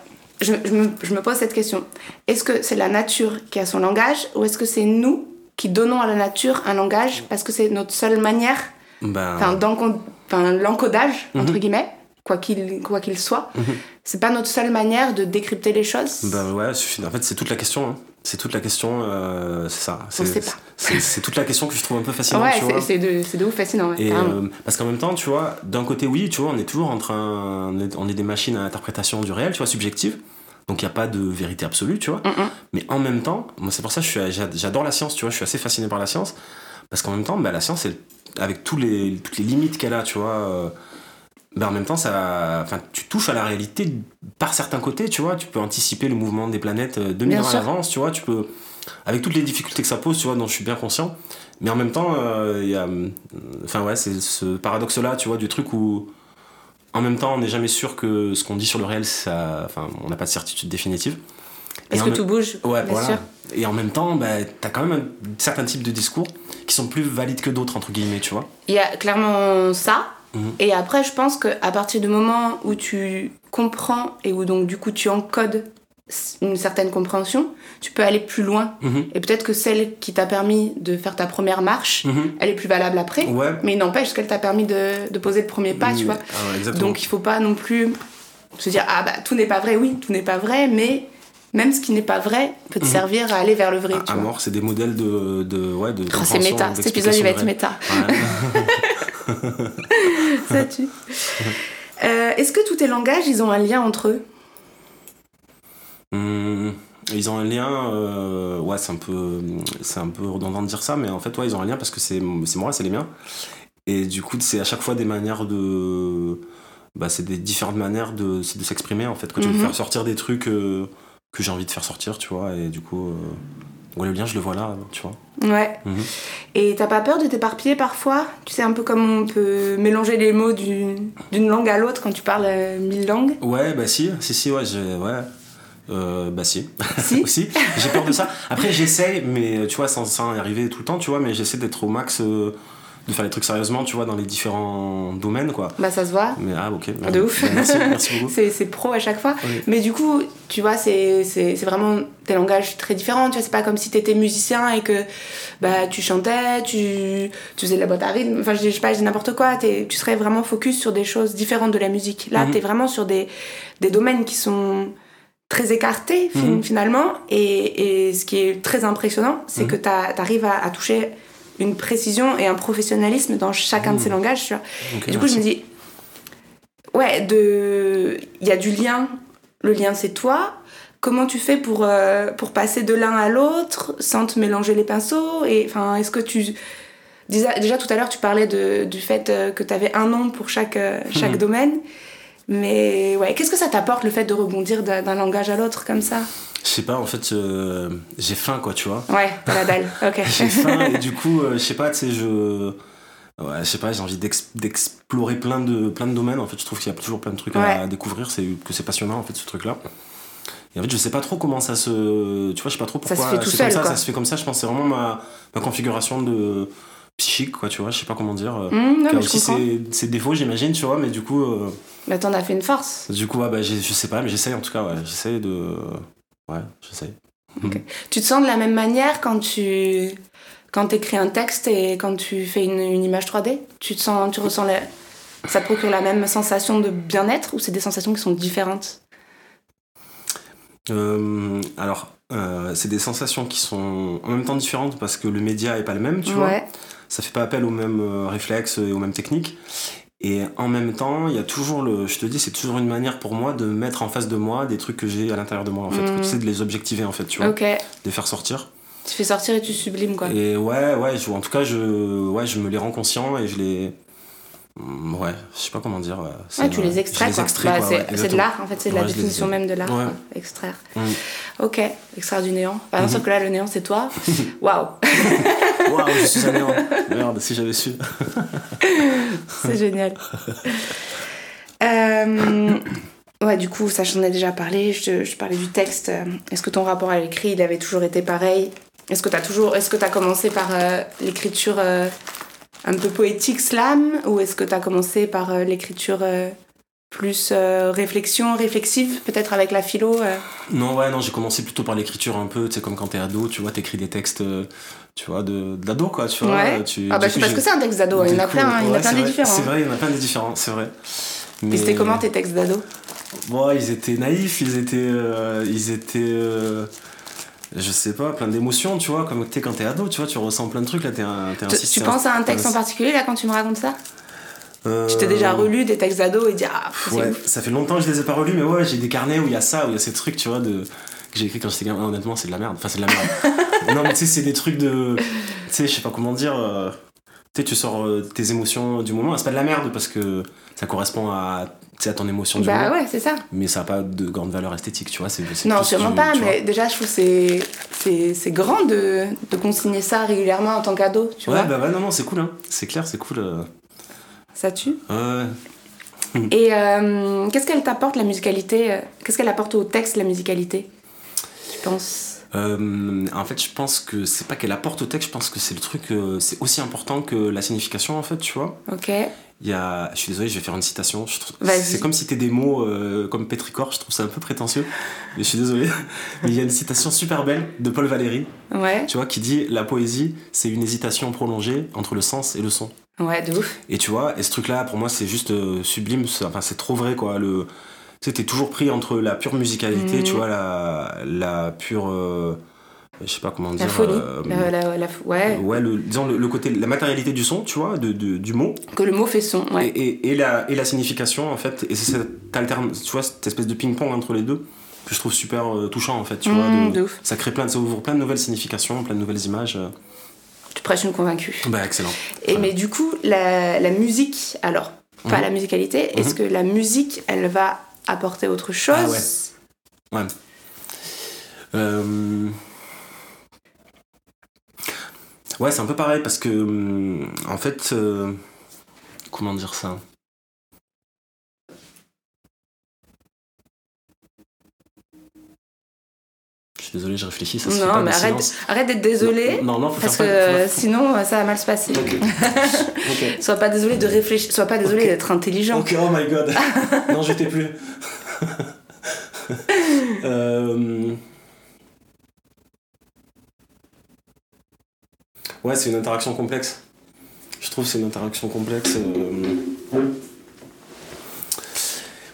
je, je me, je me pose cette question. Est-ce que c'est la nature qui a son langage ou est-ce que c'est nous qui donnons à la nature un langage parce que c'est notre seule manière, Ben, enfin, enfin, l'encodage, entre Mhm. guillemets, quoi qu'il quoi qu'il soit, Mhm. c'est pas notre seule manière de décrypter les choses? Ben ouais, en fait, c'est toute la question. hein. C'est toute la question, euh, c'est ça. C'est sait pas. C'est- toute la question que je trouve un peu fascinante, Ouais, c'est- de, de ouf fascinant. ouais, Et carrément. euh, parce qu'en même temps, tu vois, d'un côté, oui, tu vois, on est toujours en train. On est, des machines à interprétation du réel, tu vois, subjective. Donc il n'y a pas de vérité absolue, tu vois. Mm, mm. Mais en même temps, moi c'est pour ça que j'adore la science, tu vois, je suis assez fasciné par la science. Parce qu'en même temps, bah, la science, elle- avec tous les, toutes les limites qu'elle a, tu vois, euh, bah, en même temps, ça, enfin, tu touches à la réalité par certains côtés, tu vois. Tu peux anticiper le mouvement des planètes euh, 2000 Bien ans à l'avance, tu vois. Tu peux, avec toutes les difficultés que ça pose, tu vois, dont je suis bien conscient. Mais en même temps, euh, il y a, euh, enfin ouais, c'est ce paradoxe-là, tu vois, du truc où, en même temps, on n'est jamais sûr que ce qu'on dit sur le réel, ça, enfin, on n'a pas de certitude définitive. En que tout bouge, Ouais, bien voilà. sûr. Et en même temps, bah, t'as quand même un certain type de discours qui sont plus valides que d'autres, entre guillemets, tu vois. Il y a clairement ça. Mhm. Et après, je pense qu'à partir du moment où tu comprends et où donc du coup tu encodes une certaine compréhension, tu peux aller plus loin. Mhm. Et peut-être que celle qui t'a permis de faire ta première marche, Mhm. elle est plus valable après. Ouais. Mais il n'empêche qu'elle t'a permis de, de poser le premier pas, tu vois. ah. Donc il faut pas non plus se dire ah bah tout n'est pas vrai, oui, tout n'est pas vrai, mais même ce qui n'est pas vrai peut te Mhm. servir à aller vers le vrai, à, tu à mort, c'est des modèles de, de ouais, de. Oh, c'est méta, cet épisode il va être méta. Ouais. Ça tue. Euh, Est-ce que tous tes langages, ils ont un lien entre eux? Hum, ils ont un lien, euh, ouais, c'est un peu, c'est un peu redondant de dire ça, mais en fait, ouais, ils ont un lien parce que c'est, c'est moi, c'est les miens. Et du coup, c'est à chaque fois des manières de, bah, c'est des différentes manières de, de s'exprimer en fait, que tu veux Mhm. faire sortir des trucs euh, que j'ai envie de faire sortir, tu vois, et du coup, euh, ouais, le lien, je le vois là, tu vois. Ouais. Mhm. Et t'as pas peur de t'éparpiller parfois? Tu sais, un peu comme on peut mélanger les mots d'une d'une langue à l'autre quand tu parles mille langues? Ouais, bah si, si, si, ouais, ouais. Euh, bah si, Si aussi. J'ai peur de ça. Après, j'essaye, mais tu vois, sans, sans y arriver tout le temps, tu vois, mais j'essaie d'être au max, euh, de faire les trucs sérieusement, tu vois, dans les différents domaines, quoi. Bah ça se voit. Mais ah, ok. Ah, de ouf. Bah, merci, merci beaucoup. C'est c'est pro à chaque fois. Oui. Mais du coup, tu vois, c'est c'est- c'est vraiment des langages très différents. Tu vois, c'est pas comme si t'étais musicien et que bah, tu chantais, tu, tu faisais de la boîte à rythme. Enfin, je sais pas, je dis n'importe quoi. Tu serais vraiment focus sur des choses différentes de la musique. Là, Mhm. t'es vraiment sur des, des domaines qui sont très écartés fin- Mhm. finalement. Et, et ce qui est très impressionnant, c'est Mhm. que t'as- t'arrives à, à toucher une précision et un professionnalisme dans chacun de Mhm. ces langages. Tu vois. Ok, Et du coup, je me dis, ouais, de... il y a du lien. Le lien, c'est toi. Comment tu fais pour, euh, pour passer de l'un à l'autre sans te mélanger les pinceaux? Et enfin, est-ce que tu. Déjà, déjà tout à l'heure, tu parlais de, du fait euh, que tu avais un nom pour chaque, euh, chaque domaine. Mais ouais, qu'est-ce que ça t'apporte le fait de rebondir d'un langage à l'autre comme ça? Je sais pas, en fait, euh, j'ai faim, quoi, tu vois. Ouais, t'as la dalle. Ok. j'ai faim et du coup, euh, je sais pas, tu sais, je. Ouais, je sais pas, j'ai envie d'ex- d'explorer plein de, plein de domaines. En fait, je trouve qu'il y a toujours plein de trucs à découvrir, c'est, que c'est passionnant, en fait, ce truc-là. Et en fait, je sais pas trop comment ça se. Tu vois, je sais pas trop Ça se pourquoi fait tout seul, comme ça, quoi. ça se fait comme ça. Je pense c'est vraiment ma, ma configuration de psychique, quoi, tu vois, je sais pas comment dire. euh, Hum, non, qui a mais je aussi comprends. ses, ses défauts, j'imagine, tu vois, mais du coup. euh, Bah, t'en as fait une force. du coup, ouais, bah, je sais pas, mais j'essaye en tout cas, ouais. J'essaye de. Ouais, j'essaye. Tu te sens de la même manière quand tu quand écris un texte et quand tu fais une, une image 3D Tu te sens, tu ressens la- ça te procure la même sensation de bien-être ou c'est des sensations qui sont différentes? Euh, alors, euh, c'est des sensations qui sont en même temps différentes parce que le média est pas le même, tu vois. Ça fait pas appel aux mêmes euh, réflexes et aux mêmes techniques. Et en même temps, il y a toujours le. Je te dis, c'est toujours une manière pour moi de mettre en face de moi des trucs que j'ai à l'intérieur de moi, en fait. Tu sais, de les objectiver, en fait, tu vois. Ok. De les faire sortir. Tu fais sortir et tu sublimes quoi. Et ouais, ouais, je- en tout cas, je, ouais, je me les rends conscients et je les. Mm, Ouais, je sais pas comment dire. ouais. Tu les extrais quoi. Bah, ouais, c'est de l'art en fait, c'est de la les définition même de l'art. Extraire. Mm. Ok, extraire du néant. Bah, non, Mhm. sauf que là le néant c'est toi. Waouh, Waouh, je suis néant. Merde, si j'avais su. c'est génial. Euh, ouais, du coup, ça j'en ai déjà parlé. Je, parlais du texte. Est-ce que ton rapport à l'écrit, il avait toujours été pareil? Est-ce que t'as toujours, est-ce que t'as commencé par euh, l'écriture euh, un peu poétique slam? Ou est-ce que t'as commencé par euh, l'écriture euh, plus euh, réflexion, réflexive, peut-être avec la philo euh? Non, ouais, non, j'ai commencé plutôt par l'écriture un peu, tu sais, comme quand t'es ado, tu vois, t'écris des textes, euh, tu vois, de- d'ado, quoi, tu vois. Ouais. Tu, Ah bah je sais pas ce que c'est un texte d'ado. Il y en a plein, hein, il y en a plein des vrai, différents. C'est vrai, il y en a plein des différents, c'est vrai. Et c'était comment tes textes d'ado? Bon, ils étaient naïfs, ils étaient. euh, ils étaient. euh, je sais pas, plein d'émotions, tu vois, comme t'es quand t'es ado, tu vois, tu ressens plein de trucs, là, t'es un. un Tu, penses à un texte en particulier là quand tu me racontes ça? Euh, Tu t'es déjà relu des textes d'ado et dit ah Ouais, ouf. ça fait longtemps que je les ai pas relus, mais ouais, j'ai des carnets où il y a ça, où il y a ces trucs, tu vois, de, que j'ai écrit quand j'étais gamin. Honnêtement, c'est de la merde. Enfin, c'est de la merde. non, mais tu sais, c'est des trucs de. Tu sais, je sais pas comment dire. euh, Tu sais, tu sors euh, tes émotions du moment. C'est pas de la merde parce que ça correspond à, à ton émotion du Bah moment. ouais, c'est ça. Mais ça a pas de grande valeur esthétique, tu vois. C'est, Non, sûrement du- pas, mais déjà je trouve que c'est c'est grand de, de consigner ça régulièrement en tant qu'ado, tu Ouais, vois. bah ouais, non, non, c'est cool, hein. C'est clair, c'est cool. euh. Ça tue. Ouais. Et euh, qu'est-ce qu'elle t'apporte la musicalité Qu'est-ce qu'elle apporte au texte la musicalité? Penses Euh, en fait, je pense que c'est pas qu'elle apporte au texte, je pense que c'est le truc, euh, c'est aussi important que la signification, en fait, tu vois. Ok. Il y a, je suis désolé, je vais faire une citation. Trouve-. C'est comme si t'es des mots euh, comme pétrichor, je trouve ça un peu prétentieux, mais je suis désolé. Mais il y a une citation super belle de Paul Valéry, Ouais. tu vois, qui dit La poésie, c'est une hésitation prolongée entre le sens et le son. Ouais, de ouf. Et tu vois, et ce truc-là, pour moi, c'est juste sublime, enfin, c'est trop vrai, quoi. Le, t'es toujours pris entre la pure musicalité, tu vois, la, la pure. euh, je sais pas comment dire. La folie. euh, La- la- la- ouais. Ouais, le, disons le, le côté, la matérialité du son, tu vois, de, de- du mot, Que le mot fait son. et, Ouais. et, et la, et la signification, en fait, et c'est cette alterne, tu vois, cette espèce de ping-pong entre les deux, que je trouve super euh, touchant, en fait, tu vois. De- de ouf. ça crée plein de, ça ouvre plein de nouvelles significations, plein de nouvelles images. euh. Tu prêches une convaincue. Bah, excellent. Et mais du coup, la, la musique, alors, pas Mhm. la musicalité, est-ce Mhm. que la musique, elle va apporter autre chose. Ah ouais. Euh, Ouais, c'est un peu pareil parce que, hum, en fait, euh, comment dire ça? Suis désolé, je réfléchis, ça se fait Non, pas mais arrête, arrête d'être désolé, Non, non, faut parce que faire pas- euh, faut- sinon, euh, ça va mal se passer. Ok. Ok. Sois pas désolé de réfléchir, sois pas désolé d'être intelligent. Ok, oh my god. non, j'étais plus. Euh, Ouais, c'est une interaction complexe. Je trouve que c'est une interaction complexe. euh,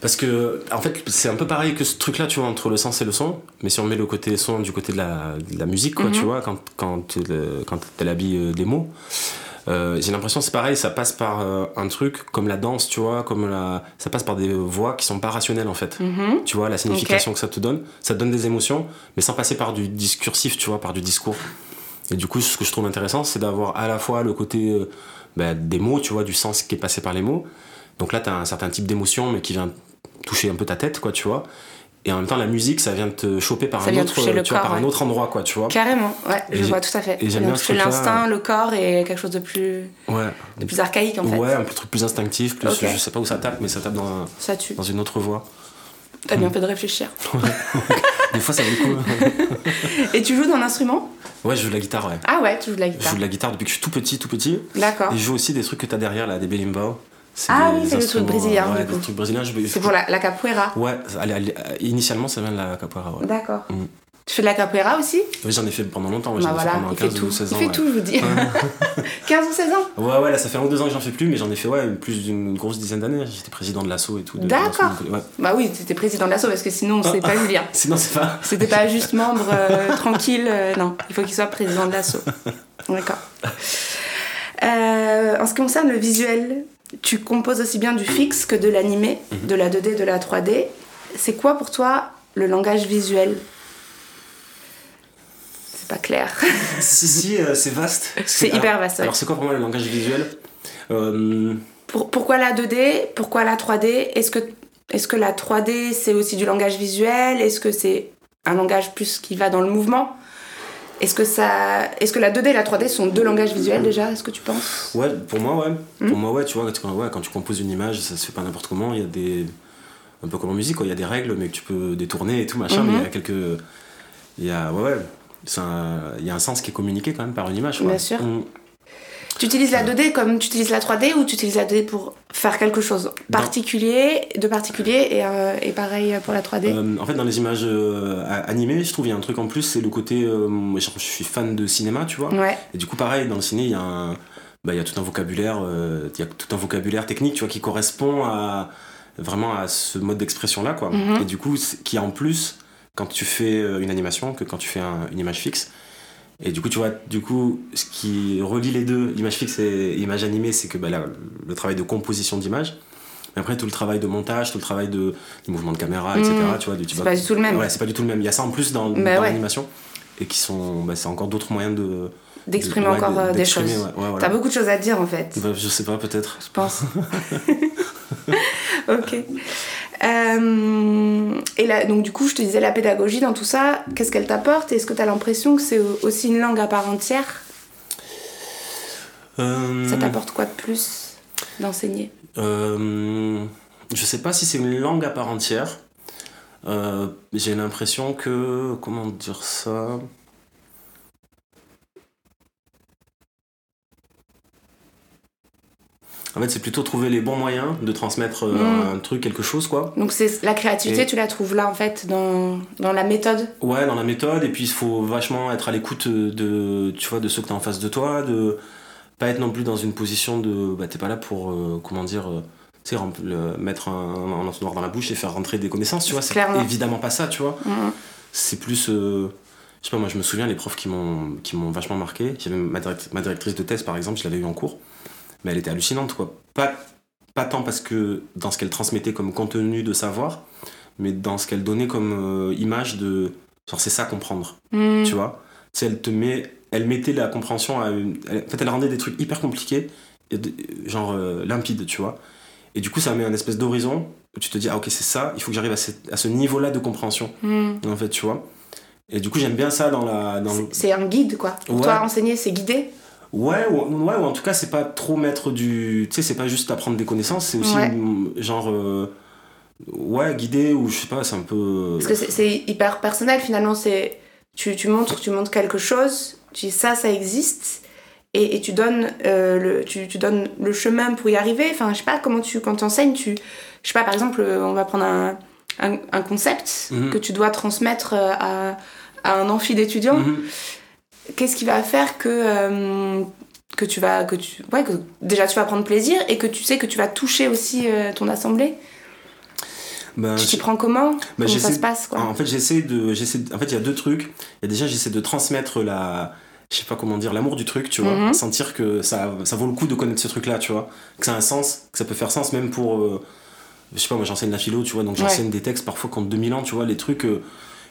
Parce que, en fait, c'est un peu pareil que ce truc-là, tu vois, entre le sens et le son. Mais si on met le côté son du côté de la, de la musique, quoi, Mhm. tu vois, quand, quand, le- quand elle habille euh, des mots, euh, j'ai l'impression que c'est pareil, ça passe par euh, un truc comme la danse, tu vois, comme la, ça passe par des voix qui sont pas rationnelles en fait. Mhm. Tu vois, la signification que ça te donne, ça te donne des émotions, mais sans passer par du discursif, tu vois, par du discours. Et du coup, ce que je trouve intéressant, c'est d'avoir à la fois le côté euh, bah, des mots, tu vois, du sens qui est passé par les mots. Donc là, tu as un certain type d'émotion, mais qui vient toucher un peu ta tête, quoi, tu vois. Et en même temps, la musique, ça vient te choper par, Ça un autre, toucher le tu vois, corps, par un ouais. autre endroit, quoi, tu vois. Carrément, ouais, je vois tout à fait. et j'aime bien ce l'instinct, le corps et quelque chose de plus, Ouais. de plus archaïque en fait. Ouais, un truc plus instinctif, plus je sais pas où ça tape, mais ça tape dans, Ça tue. dans une autre voie. T'as bien fait de réfléchir. Des fois, ça vaut le coup. Et tu joues d'un instrument? Ouais, je joue de la guitare, ouais. Ah ouais, tu joues de la Je guitare. joue de la guitare depuis que je suis tout petit, tout petit. D'accord. Et je joue aussi des trucs que t'as derrière, là, des belimbau. Ah oui, c'est le truc brésilien, Ouais, du coup. C'est pour la, la capoeira. Ouais, allez, allez, initialement, ça vient de la capoeira, ouais. D'accord. Mm. Tu fais de la capoeira aussi? Oui, j'en ai fait pendant longtemps, Bah j'en ai fait voilà, pendant il fait 15 tout. ou 16 Il ans. fait ouais. tout, je vous dis. 15 ou 16 ans? Ouais, ouais, là, ça fait un ou deux ans que j'en fais plus, mais j'en ai fait, ouais, plus d'une grosse dizaine d'années. J'étais président de l'assaut et tout. D'accord. Ouais. Bah oui, t'étais président de l'asso parce que sinon, c'est Ah. pas Julien. Sinon, c'est pas. C'était pas juste membre euh, tranquille, euh, non. Il faut qu'il soit président de l'asso. D'accord. Euh, en ce qui concerne le visuel, tu composes aussi bien du fixe que de l'animé, Mhm. de la 2D, de la 3D. C'est quoi pour toi le langage visuel? C'est pas clair. si, si, euh, c'est vaste. C'est hyper vaste, ouais. Alors, c'est quoi pour moi le langage visuel? Euh, Pour- pourquoi la 2D Pourquoi la 3D Est-ce que, est que la 3D c'est aussi du langage visuel? Est-ce que c'est un langage plus qui va dans le mouvement? Est-ce que, ça, est que la 2D et la 3D sont deux langages visuels déjà Est-ce que tu penses? Ouais, pour moi, ouais. Hmm. Pour moi, ouais, tu vois, quand, ouais, quand tu composes une image, ça se fait pas n'importe comment. Il y a des. Un peu comme en musique, quoi. Il y a des règles, mais que tu peux détourner et tout, machin. Mhm. Mais il y a quelques. Il y a. Ouais, ouais. un- Il y a un sens qui est communiqué quand même par une image, quoi. Bien sûr. Tu utilises la 2D comme tu utilises la 3D ou tu utilises la 2D pour faire quelque chose particulier, de particulier et, euh, et pareil pour la 3D Euh, en fait, dans les images euh, animées, je trouve il y a un truc en plus, c'est le côté. moi, je suis fan de cinéma, tu vois. Ouais, Et du coup, pareil, dans le ciné, il y a un, bah, il y a tout un vocabulaire, il y a tout un vocabulaire technique, tu vois, qui correspond à vraiment à ce mode d'expression-là, quoi. Mhm. Et du coup, qui en plus, quand tu fais une animation, que quand tu fais un- une image fixe. Et du coup, tu vois, du coup, ce qui relie les deux, l'image fixe et l'image animée, c'est que bah, là, le travail de composition d'image. Mais après, tout le travail de montage, tout le travail de, du mouvement de caméra, etc. Mhm. Tu vois, c'est pas du tout le même. Ouais, c'est pas du tout le même. Il y a ça en plus dans, Bah dans ouais. l'animation. Et qui sont. Bah, c'est encore d'autres moyens de. D'exprimer de- ouais, encore euh, des choses. ouais, ouais, voilà. T'as beaucoup de choses à dire en fait. Bah, je sais pas, peut-être. je pense. ok. Euh, et là, donc du coup, je te disais la pédagogie dans tout ça, qu'est-ce qu'elle t'apporte? Est-ce que tu as l'impression que c'est aussi une langue à part entière? Euh, Ça t'apporte quoi de plus d'enseigner? Euh, Je sais pas si c'est une langue à part entière. J'ai l'impression que. Comment dire ça? En fait, c'est plutôt trouver les bons moyens de transmettre euh, Mm. un truc, quelque chose, quoi. Donc c'est la créativité, Et- tu la trouves là en fait dans, dans la méthode? Ouais, dans la méthode, et puis il faut vachement être à l'écoute de, tu vois, de ceux que t'as en face de toi, de pas être non plus dans une position de, bah t'es pas là pour, euh, comment dire, euh, tu sais, rem- le- mettre un, un entonnoir dans la bouche et faire rentrer des connaissances, tu vois, c'est évidemment pas ça, tu vois. Mhm. C'est plus, je sais pas, moi je me souviens les profs qui m'ont, qui m'ont vachement marqué. J'avais ma, direct- ma directrice de thèse par exemple, je l'avais eu en cours, mais elle était hallucinante, quoi. Pas, pas tant parce que dans ce qu'elle transmettait comme contenu de savoir, mais dans ce qu'elle donnait comme euh, image de, genre c'est ça comprendre Mhm. tu vois? Tu sais, elle te met, elle mettait la compréhension à une, elle- en fait, elle rendait des trucs hyper compliqués, et de- genre euh, limpides, tu vois? Et du coup, ça met un espèce d'horizon où tu te dis, ah ok, c'est ça, il faut que j'arrive à, ce niveau-là de compréhension, Mhm. en fait, tu vois? Et du coup, j'aime bien ça dans la. Dans C'est- un guide quoi. Pour Ouais. toi, enseigner, c'est guider. Ouais, ou, ouais, ou en tout cas, c'est pas trop mettre du. Tu sais, c'est pas juste apprendre des connaissances, c'est aussi Ouais. mm, genre. euh, ouais, guider, ou je sais pas, c'est un peu. Parce que c'est- hyper personnel finalement. C'est tu, tu montres, tu montres quelque chose. Tu dis ça, ça existe. Et, et tu donnes euh, le tu, tu donnes le chemin pour y arriver. Enfin, je sais pas comment tu quand enseignes, tu je sais pas par exemple, on va prendre un, un, un concept Mhm. que tu dois transmettre euh, à, à un amphi d'étudiants. Mhm. Qu'est-ce qui va faire que euh, que tu vas que tu ouais que déjà tu vas prendre plaisir et que tu sais que tu vas toucher aussi euh, ton assemblée? Ben, tu t'y prends comment? Comment ça se passe quoi? En fait, j'essaie de, j'essaie. En fait, il y a deux trucs. Il y a déjà, j'essaie de transmettre la, je sais pas comment dire, l'amour du truc, tu vois. Mhm. Sentir que ça, ça vaut le coup de connaître ce truc-là, tu vois. Que ça a un sens, que ça peut faire sens même pour, euh, je sais pas, moi j'enseigne la philo, tu vois, donc j'enseigne des textes parfois contre 2000 ans, tu vois, les trucs. euh,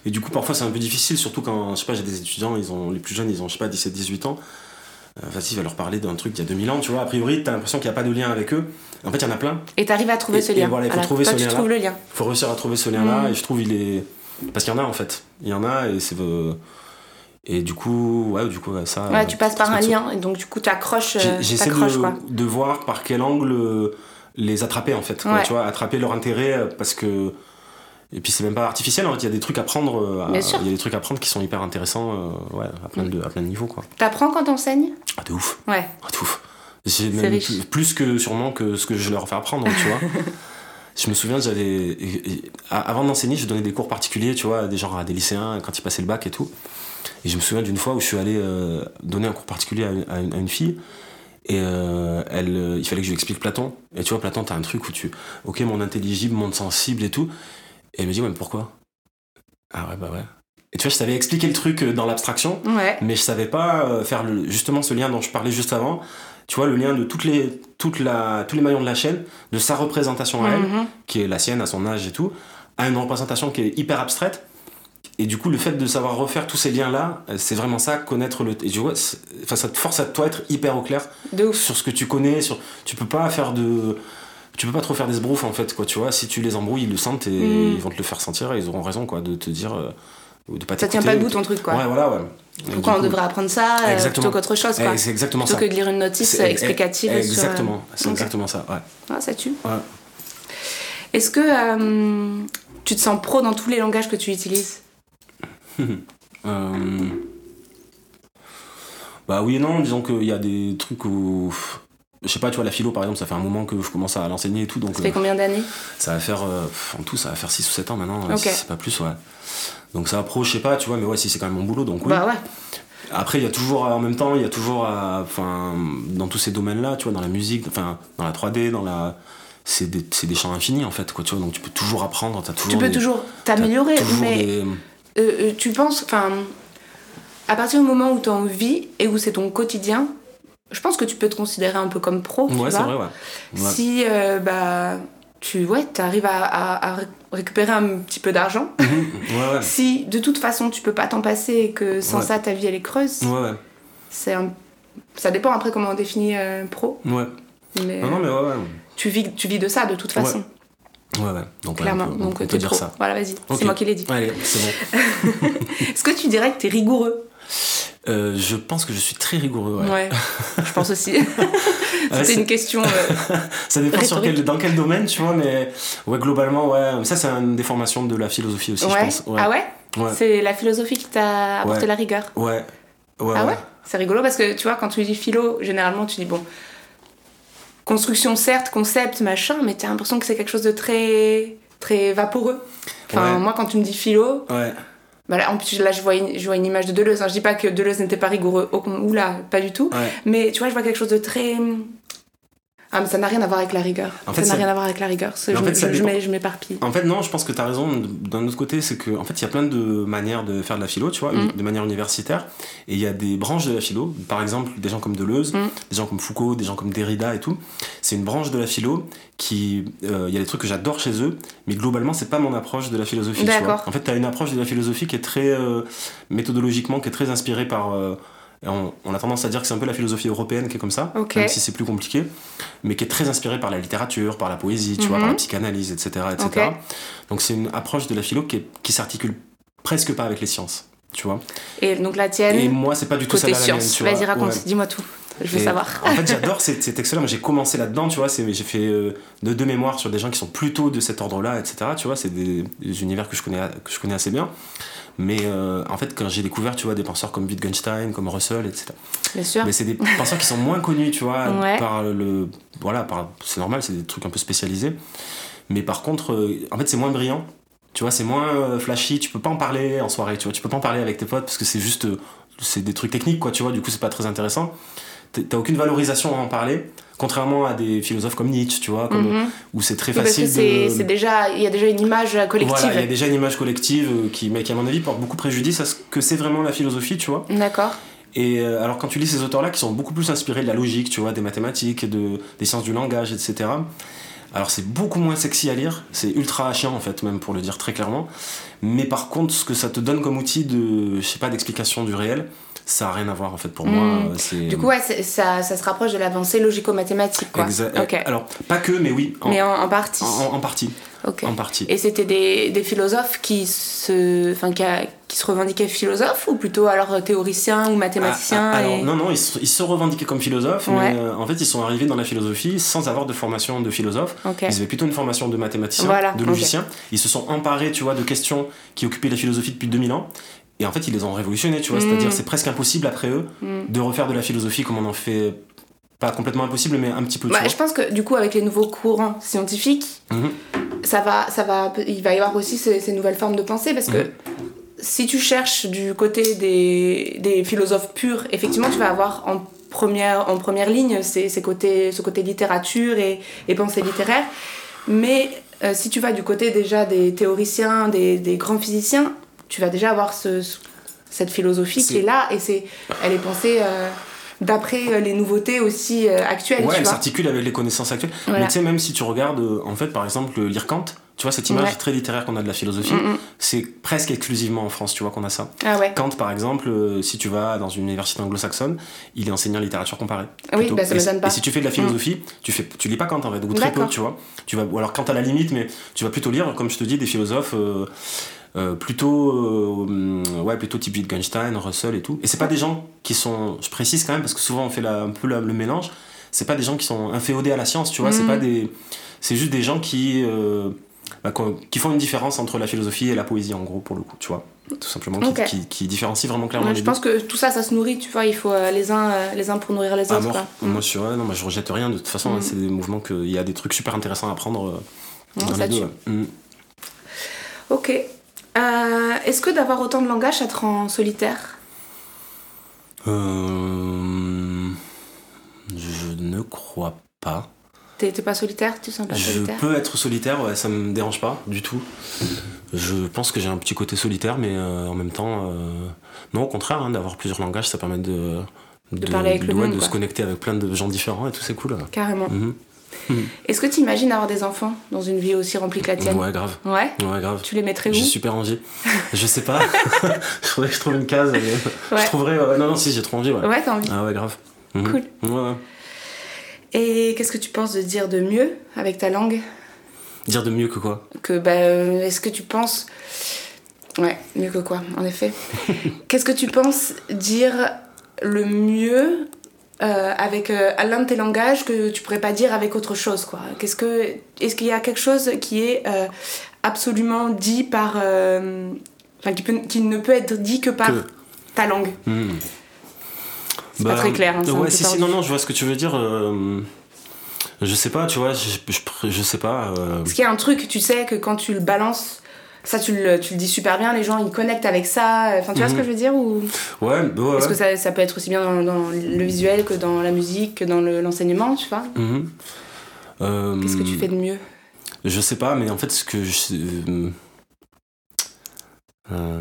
Et du coup, parfois, c'est un peu difficile, surtout quand, je sais pas, j'ai des étudiants, ils ont, les plus jeunes, ils ont, je sais pas, 17, 18 ans. Euh, vas-y, va leur parler d'un truc d'il y a 2000 ans, tu vois. A priori, t'as l'impression qu'il n'y a pas de lien avec eux. En fait, il y en a plein. Et t'arrives à trouver Et- ce et lien. voilà, il faut trouver Toi, ce tu lien-là. trouves le lien. faut réussir à trouver ce lien-là, Mm. et je trouve il est. Parce qu'il y en a, en fait. Il y en a, et c'est. euh, Et du coup, ouais, du coup, ça. Ouais, euh, tu passes par un lien et donc du coup t'accroches, euh, j'ai- J'essaie quoi. de, de voir par quel angle euh, les attraper en fait. quoi, Ouais. tu vois, attraper leur intérêt euh, parce que. Et puis c'est même pas artificiel, en fait, il y a des trucs à prendre. euh. Il y a des trucs à prendre qui sont hyper intéressants euh, ouais, à, plein de, à plein de niveaux quoi. T'apprends quand t'enseignes? Ah, de ouf, Ouais. ah, de ouf. C'est même riche. plus, que sûrement que ce que je leur fais apprendre, tu vois. Je me souviens, j'avais. Avant d'enseigner, je donnais des cours particuliers, tu vois, à des gens, à des lycéens, quand ils passaient le bac et tout. Et je me souviens d'une fois où je suis allé euh, donner un cours particulier à une, à une- à une fille. Et euh, elle, euh, il fallait que je lui explique Platon. Et tu vois, Platon, t'as un truc où tu. Ok, monde intelligible, monde sensible et tout. Et elle me dit, ouais, mais pourquoi? Ah ouais, bah ouais. Et tu vois, je savais expliquer le truc euh, dans l'abstraction, Ouais. mais je savais pas euh, faire le, justement ce lien dont je parlais juste avant. Tu vois, le lien de toutes les, toute la, tous les maillons de la chaîne, de sa représentation à elle, Mhm. qui est la sienne à son âge et tout, à une représentation qui est hyper abstraite. Et du coup, le fait de savoir refaire tous ces liens-là, euh, c'est vraiment ça, connaître le. Et tu vois, enfin, ça te force à toi être hyper au clair De ouf. sur ce que tu connais. Sur, tu peux pas faire de. Tu peux pas trop faire des sbroufs en fait, quoi, tu vois. Si tu les embrouilles, ils le sentent et Mm. ils vont te le faire sentir et ils auront raison, quoi, de te dire. euh, ou de pas Ça tient pas ou debout ton truc quoi. Ouais, voilà, ouais. Pourquoi on coup- devrait apprendre ça euh, Exactement. plutôt qu'autre chose quoi Eh, C'est exactement Plutôt ça. que de lire une notice explicative. sur, euh, Exactement, c'est exactement ça, ouais. Ah, ça tue. Ouais. Est-ce que euh, tu te sens pro dans tous les langages que tu utilises? Euh, Bah oui et non, disons qu'il y a des trucs où. Je sais pas, tu vois, la philo par exemple, ça fait un moment que je commence à l'enseigner et tout, donc Ça fait euh, combien d'années ça va faire. euh, en tout, ça va faire 6 ou 7 ans maintenant, Ok. si c'est pas plus, ouais. Donc ça pro, je sais pas, tu vois, mais ouais, si c'est quand même mon boulot, donc oui. Bah ouais. Après, il y a toujours, en même temps, il y a toujours, enfin, dans tous ces domaines-là, tu vois, dans la musique, enfin, dans la 3D, dans la. C'est des, des champs infinis en fait, quoi, tu vois, donc tu peux toujours apprendre, toujours. Tu peux des- toujours t'améliorer, mais des- euh, euh, tu penses, enfin, à partir du moment où tu en vis et où c'est ton quotidien, je pense que tu peux te considérer un peu comme pro. tu Ouais, c'est vrai, ouais. Ouais. Si euh, bah, tu ouais, arrives à, à- à ré- récupérer un petit peu d'argent, ouais, ouais. si de toute façon tu peux pas t'en passer et que sans ça ta vie elle est creuse, Ouais, ouais. c'est un- ça dépend après comment on définit euh, pro. Ouais. Mais Non, non, mais ouais, ouais. tu, vis, tu vis de ça de toute façon, Ouais, ouais. Donc, ouais, clairement. on peut, Donc on peut t'es dire pro. ça. Voilà, vas-y, c'est moi qui l'ai dit. Allez, c'est bon. Est-ce que tu dirais que t'es rigoureux? Euh, je pense que je suis très rigoureux, ouais. Ouais, je pense aussi. Ouais, C'était c'est- une question. euh, Ça dépend sur Rhétorique. quel, dans quel domaine, tu vois, mais ouais, globalement, ouais. Ça, c'est une des formations de la philosophie aussi, je ouais. pense. Ouais. Ah ouais, Ouais. C'est la philosophie qui t'a apporté Ouais. la rigueur? Ouais. Ouais, Ah ouais? C'est rigolo parce que tu vois, quand tu dis philo, généralement tu dis bon, construction certes, concept, machin, mais t'as l'impression que c'est quelque chose de très très vaporeux. Enfin, Ouais. moi quand tu me dis philo, Ouais. Bah là, en plus là je vois une, je vois une image de Deleuze. hein. Je dis pas que Deleuze n'était pas rigoureux, au, oula, pas du tout. Ouais. Mais tu vois, je vois quelque chose de très. Ah, mais ça n'a rien à voir avec la rigueur. En ça fait, n'a ça- rien à voir avec la rigueur. Mais en je fait, ça je- je je m'éparpille. En fait, non, je pense que tu as raison. D'un autre côté, c'est que en fait, il y a plein de manières de faire de la philo, tu vois, Mm. de manière universitaire. Et il y a des branches de la philo. Par exemple, des gens comme Deleuze, Mm. des gens comme Foucault, des gens comme Derrida et tout. C'est une branche de la philo qui. euh, Il y a des trucs que j'adore chez eux, mais globalement, c'est pas mon approche de la philosophie. tu vois. D'accord. En fait, tu as une approche de la philosophie qui est très. euh, méthodologiquement, qui est très inspirée par. euh, on, on a tendance à dire que c'est un peu la philosophie européenne qui est comme ça, même si c'est plus compliqué, mais qui est très inspirée par la littérature, par la poésie, tu vois, Mhm. par la psychanalyse, etc. etc. Donc c'est une approche de la philo qui, est- qui s'articule presque pas avec les sciences, tu vois. Et donc la tienne, Et moi, c'est pas du tout ça la mienne, science. tu vois. Vas-y, raconte, Ouais. dis-moi tout. Je veux Et savoir. En fait, j'adore ces, ces textes-là. Moi, j'ai commencé là-dedans, tu vois. J'ai fait euh, deux, deux mémoires sur des gens qui sont plutôt de cet ordre-là, etc. Tu vois, c'est des, des univers que je connais, que je connais assez bien. Mais euh, en fait, quand j'ai découvert, tu vois, des penseurs comme Wittgenstein, comme Russell, etc. Bien sûr. Mais c'est des penseurs qui sont moins connus, tu vois, Ouais. par le. Voilà, par, c'est normal, c'est des trucs un peu spécialisés. Mais par contre, euh, en fait, c'est moins brillant. Tu vois, c'est moins flashy. Tu peux pas en parler en soirée, tu vois. Tu peux pas en parler avec tes potes parce que c'est juste. c'est des trucs techniques, quoi, tu vois. Du coup, c'est pas très intéressant. T'as- aucune valorisation à en parler. Contrairement à des philosophes comme Nietzsche, tu vois, comme, Mhm. où c'est très Oui, parce que facile de. déjà, il y a déjà une image collective. Voilà, il y a déjà une image collective euh, qui, mais qui, à mon avis, porte beaucoup préjudice à ce que c'est vraiment la philosophie, tu vois. D'accord. Et euh, alors quand tu lis ces auteurs-là qui sont beaucoup plus inspirés de la logique, tu vois, des mathématiques, de, des sciences du langage, etc. Alors c'est beaucoup moins sexy à lire, c'est ultra chiant en fait, même pour le dire très clairement. Mais par contre, ce que ça te donne comme outil de, je sais pas, d'explication du réel, ça a rien à voir en fait pour moi. Mm. C'est... Du coup, ouais, ça, ça se rapproche de l'avancée logico-mathématique, quoi. Exa- Ok. Alors pas que, mais oui, en, Mais en, en partie. en- en partie, en partie. Et c'était des, des philosophes qui se, enfin, qui, a- qui se revendiquaient philosophes ou plutôt alors théoriciens ou mathématiciens Ah, ah, alors, non, non, ils se, ils se revendiquaient comme philosophes, Ouais. mais euh, en fait, ils sont arrivés dans la philosophie sans avoir de formation de philosophe. Ils avaient plutôt une formation de mathématicien, Voilà, de logicien. Ils se sont emparés, tu vois, de questions qui occupaient la philosophie depuis 2000 ans. Et en fait, ils les ont révolutionnés, tu vois. Mm. C'est-à-dire, c'est presque impossible après eux Mm. de refaire de la philosophie comme on en fait. Pas complètement impossible, mais un petit peu, tu Bah, vois. je pense que du coup, avec les nouveaux courants scientifiques, Mhm. ça va, ça va, il va y avoir aussi ces, ces nouvelles formes de pensée parce que Mhm. si tu cherches du côté des, des philosophes purs, effectivement, tu vas avoir en première, en première ligne ces, ces côtés, ce côté littérature et, et pensée littéraire. Mais euh, si tu vas du côté déjà des théoriciens, des, des grands physiciens, tu vas déjà avoir ce, ce- cette philosophie qui est là et c'est, elle est pensée euh, d'après euh, les nouveautés aussi euh, actuelles. Ouais, tu elle s'articule avec les connaissances actuelles. Voilà. Mais tu sais, même si tu regardes, en fait, par exemple, lire Kant, tu vois, cette image Ouais. très littéraire qu'on a de la philosophie, Mm, mm. c'est presque exclusivement en France, tu vois, qu'on a ça. Ah ouais. Kant, par exemple, euh, si tu vas dans une université anglo-saxonne, il est enseignant littérature comparée. Ah oui, bah, ça et, m'étonne pas. et si tu fais de la philosophie, tu fais, tu lis pas Kant en fait, ou très peu, tu vois. Tu vas, ou alors Kant à la limite, mais tu vas plutôt lire, comme je te dis, des philosophes euh, plutôt, euh, ouais, plutôt type Wittgenstein, Russell et tout. Et c'est pas des gens qui sont, je précise quand même parce que souvent on fait la- un peu la- le mélange. C'est pas des gens qui sont inféodés à la science, tu vois. C'est Mhm. pas des, c'est juste des gens qui euh, bah, qui font une différence entre la philosophie et la poésie en gros pour le coup, tu vois. Tout simplement, qui, qui, qui différencient vraiment clairement Ouais, les je deux. pense que tout ça, ça se nourrit, tu vois. Il faut euh, les, uns, euh, les uns pour nourrir les Ah, autres. quoi. Moi, je suis ouais, non, moi, je rejette rien. De toute façon, Mm. c'est des mouvements que il y a des trucs super intéressants à apprendre euh, Non, dans les deux. ouais. Mm. Ok. Euh, Est-ce que d'avoir autant de langage, ça te rend solitaire? Euh, je ne crois pas. T'es pas solitaire? Tu sens pas Je solitaire? peux être solitaire, ouais, ça me dérange pas du tout. Je pense que j'ai un petit côté solitaire, mais euh, en même temps, non, au contraire, hein, d'avoir plusieurs langages, ça permet de, De parler avec le ouais, monde, de se connecter avec plein de gens différents et tout, c'est cool. Carrément. Mhm. Est-ce que tu imagines avoir des enfants dans une vie aussi remplie que la tienne? Ouais, grave. Ouais? Ouais, grave. Tu les mettrais où? J'ai super envie. Je sais pas. je faudrait que je trouve une case. mais Ouais. Je trouverais. ouais, non, non, si, j'ai trop envie. Ouais. Ouais, t'as envie. Ah ouais, grave. Mhm. Cool. Ouais, ouais. Et qu'est-ce que tu penses de dire de mieux avec ta langue? Dire de mieux que quoi? Que bah, euh, est-ce que tu penses? Ouais mieux que quoi en effet qu'est-ce que tu penses dire le mieux euh, avec euh, l'un de tes langages que tu pourrais pas dire avec autre chose quoi qu'est-ce que est-ce qu'il y a quelque chose qui est euh, absolument dit par euh, enfin qui, peut- qui ne peut être dit que par Que. ta langue? Hmm. c'est pas très clair hein, ouais, si, si, non, non, je vois ce que tu veux dire. je sais pas, tu vois, je, je, je sais pas. Parce qu'il y a un truc, tu sais, que quand tu le balances, ça tu le, tu le dis super bien, les gens ils connectent avec ça. Enfin, tu vois ce Mhm. que je veux dire ou... Ouais, ouais. Parce que ça, ça peut être aussi bien dans, dans le visuel que dans la musique, que dans le- l'enseignement, tu vois. Mhm. Euh, Qu'est-ce que tu fais de mieux? Je sais pas, mais en fait, ce que je. euh, euh,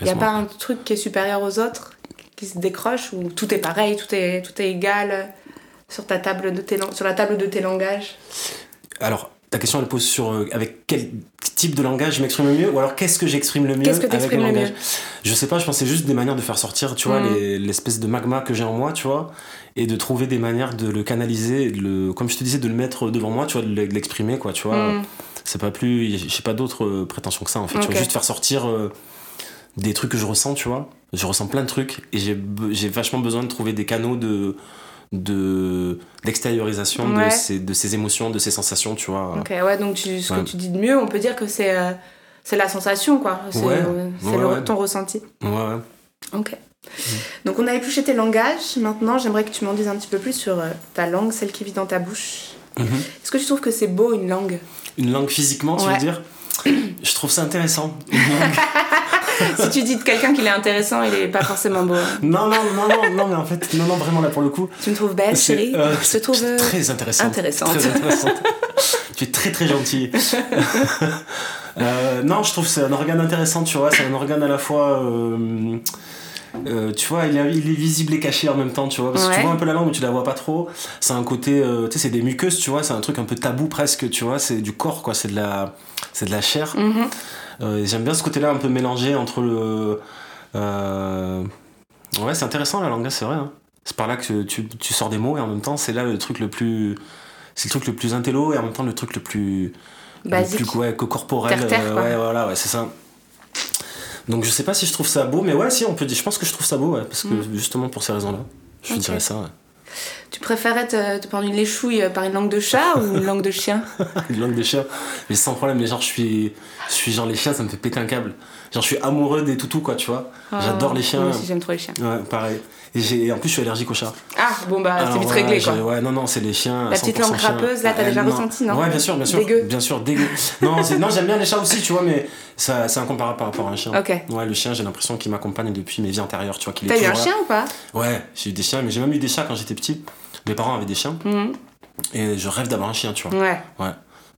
Il n'y a laisse-moi- pas un truc qui est supérieur aux autres, qui se décroche, ou tout est pareil, tout est, tout est égal sur, ta table de tes, sur la table de tes langages? Alors, ta question elle pose sur euh, avec quel type de langage je m'exprime le mieux ou alors qu'est-ce que j'exprime le mieux Qu'est-ce que avec le langage mieux Je sais pas, je c'est juste des manières de faire sortir, tu vois, les- l'espèce de magma que j'ai en moi, tu vois, et de trouver des manières de le canaliser, de le, comme je te disais, de le mettre devant moi, tu vois, de l'e- de l'exprimer, quoi, tu vois. Mm. C'est pas plus, j'ai pas d'autres euh, prétentions que ça, en fait. Tu Ok. vois, juste faire sortir euh, des trucs que je ressens, tu vois. Je ressens plein de trucs et j'ai vachement besoin de trouver des canaux de de d'extériorisation Ouais. de, ces, de émotions, de ces sensations, tu vois. Ok, ouais, donc tu, ce Ouais. que tu dis de mieux, on peut dire que c'est euh, c'est la sensation, quoi. C'est Ouais. euh, ton ressenti. Ouais, ouais. Ok. Donc on a épluché tes langages. Maintenant, j'aimerais que tu m'en dises un petit peu plus sur euh, ta langue, celle qui vit dans ta bouche. Mhm. Est-ce que tu trouves que c'est beau une langue? Une langue physiquement, tu veux dire? Je trouve ça intéressant. Une langue- Si tu dis de quelqu'un qu'il est intéressant, il est pas forcément beau. non, non, non, non, non, mais en fait, non, non, vraiment là pour le coup. Tu me trouves belle, chérie? euh, Je te trouve euh, très intéressante. intéressante. Très intéressante. tu es très très gentil. Euh, non, je trouve que c'est un organe intéressant, tu vois. C'est un organe à la fois. euh, euh, tu vois, il est, il est visible et caché en même temps, tu vois. Parce que tu vois un peu la langue, mais tu la vois pas trop. C'est un côté, euh, tu sais, c'est des muqueuses, tu vois. C'est un truc un peu tabou presque, tu vois. C'est du corps, quoi. C'est de la, c'est de la chair. Euh, et J'aime bien ce côté-là un peu mélangé entre le. euh, Ouais, c'est intéressant la langue, c'est vrai. hein. C'est par là que tu, tu sors des mots et en même temps, c'est là le truc le plus. C'est le truc le plus intello et en même temps le truc le plus. Basique. Le plus ouais, que corporel. Euh, ouais, voilà, ouais, c'est ça. Donc je sais pas si je trouve ça beau, mais ouais, si, on peut dire. Je pense que je trouve ça beau, ouais, parce que Mm. justement pour ces raisons-là, je dirais ça. ouais. Tu préférais te, te prendre une léchouille par une langue de chat ou une langue de chien? Une langue des chiens, mais sans problème. Mais genre, je suis, je suis genre les chiens, ça me fait péter un câble. Genre, je suis amoureux des toutous, quoi, tu vois. J'adore les chiens. Oh, Moi aussi, j'aime trop les chiens. Ouais, pareil. Et en plus, je suis allergique aux chats. Ah, bon, bah, c'est vite ouais, réglé, quoi. Ouais, non, non, c'est les chiens. La petite langue 100% chiens. râpeuse, là, t'as déjà ressenti, non? Ouais, bien sûr, bien sûr. Dégueu. Bien sûr, dégueu. non, non j'aime bien les chats aussi, tu vois, mais c'est incomparable par rapport à un chien. Ok. Ouais, le chien, j'ai l'impression qu'il m'accompagne depuis mes vies antérieures, tu vois. T'as eu un chien ou pas? Ouais, j'ai eu des chiens, mais j'ai même eu des chats quand j'étais petit. Mes parents avaient des chiens, Mhm. et je rêve d'avoir un chien, tu vois. Ouais, Ouais.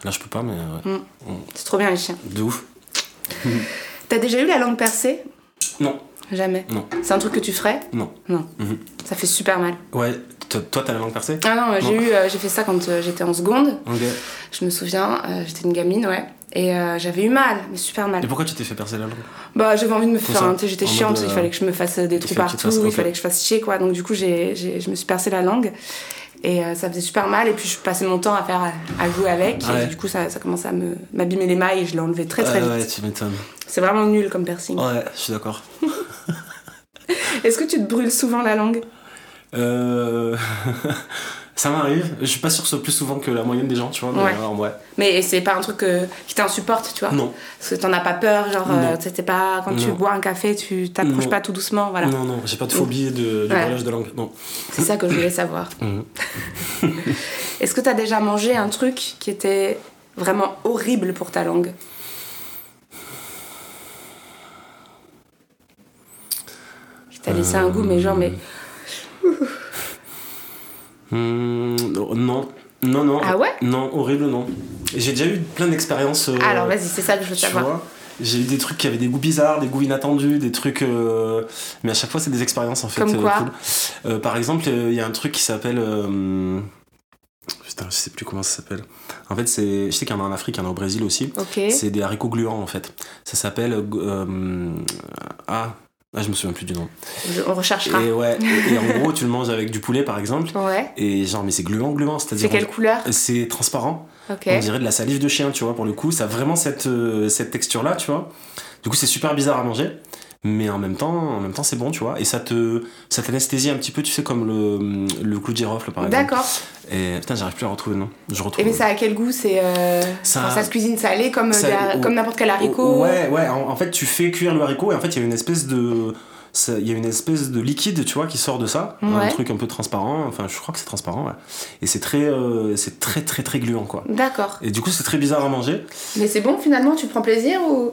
Là, je peux pas, mais ouais. c'est trop bien les chiens. de ouf. T'as déjà eu la langue percée? Non, Jamais. non, C'est un truc que tu ferais? Non. Non. Mhm. Ça fait super mal. Ouais, toi, t'as la langue percée? Ah non, j'ai eu, euh, j'ai fait ça quand euh, j'étais en seconde. Ok. Je me souviens, euh, j'étais une gamine, ouais. Et euh, j'avais eu mal, mais super mal. Et pourquoi tu t'es fait percer la langue? Bah, j'avais envie de me Comme faire, sais, j'étais chiante, mode, il euh, fallait que je me fasse des trous partout, il fallait que je fasse chier, quoi. Donc, du coup, j'ai, j'ai- je me suis percé la langue. Et euh, ça faisait super mal, et puis je passais mon temps à faire à jouer avec, Ouais. et du coup ça, ça commençait à me, m'abîmer les mailles, et je l'ai enlevé très très vite. ouais, tu m'étonnes. C'est vraiment nul comme piercing. Ouais, je suis d'accord. Est-ce que tu te brûles souvent la langue? Euh... ça m'arrive. Je suis pas sûr que ce soit plus souvent que la moyenne des gens, tu vois. Mais Ouais. euh. Mais c'est pas un truc euh, qui t'insupporte, tu vois Non. Parce que t'en as pas peur, genre, euh, pas quand tu bois un café, tu t'approches pas tout doucement, voilà. Non, non, j'ai pas de phobie de, Ouais. brûlage de langue. Non. C'est ça que je voulais savoir. Mhm. Est-ce que t'as déjà mangé un truc qui était vraiment horrible pour ta langue? Qui t'a laissé un goût, mais genre, mais. Hmm, non. Non, non. Ah ouais? Non, horrible, non. J'ai déjà eu plein d'expériences. euh, Alors vas-y, c'est ça que je veux savoir. J'ai eu des trucs qui avaient des goûts bizarres, des goûts inattendus, des trucs. euh, Mais à chaque fois, c'est des expériences en fait. Comme euh, quoi? cool. Par exemple, il y a un truc qui s'appelle. Putain, je sais plus comment ça s'appelle. En fait, c'est. Je sais qu'il y en a en Afrique, il y en a au Brésil aussi. C'est des haricots gluants en fait. Ça s'appelle. euh, Ah, ah, je me souviens plus du nom. On recherchera. Et ouais, et, et en gros, tu le manges avec du poulet par exemple. Ouais. Et genre, mais c'est gluant, gluant. C'est quelle couleur C'est transparent. On dirait de la salive de chien, tu vois, pour le coup. Ça a vraiment cette, euh, cette texture-là, tu vois. Du coup, c'est super bizarre à manger. Mais en même temps, en même temps, c'est bon, tu vois. Et ça te, ça t'anesthésie un petit peu, tu sais, comme le, le clou de girofle, par exemple. D'accord. Et putain, j'arrive plus à retrouver le nom. Je Et retrouve. mais ça a quel goût C'est euh... Ça- se cuisine salé comme, euh, Ça- har- ou- comme n'importe quel haricot. Ouais, ouais. En, en fait, tu fais cuire le haricot et en fait, il y a une espèce de. Il y a une espèce de liquide, tu vois, qui sort de ça. Un truc un peu transparent. Enfin, je crois que c'est transparent, ouais. Et c'est très, euh, c'est très, très, très gluant, quoi. D'accord. Et du coup, c'est très bizarre à manger. Mais c'est bon finalement, tu prends plaisir ou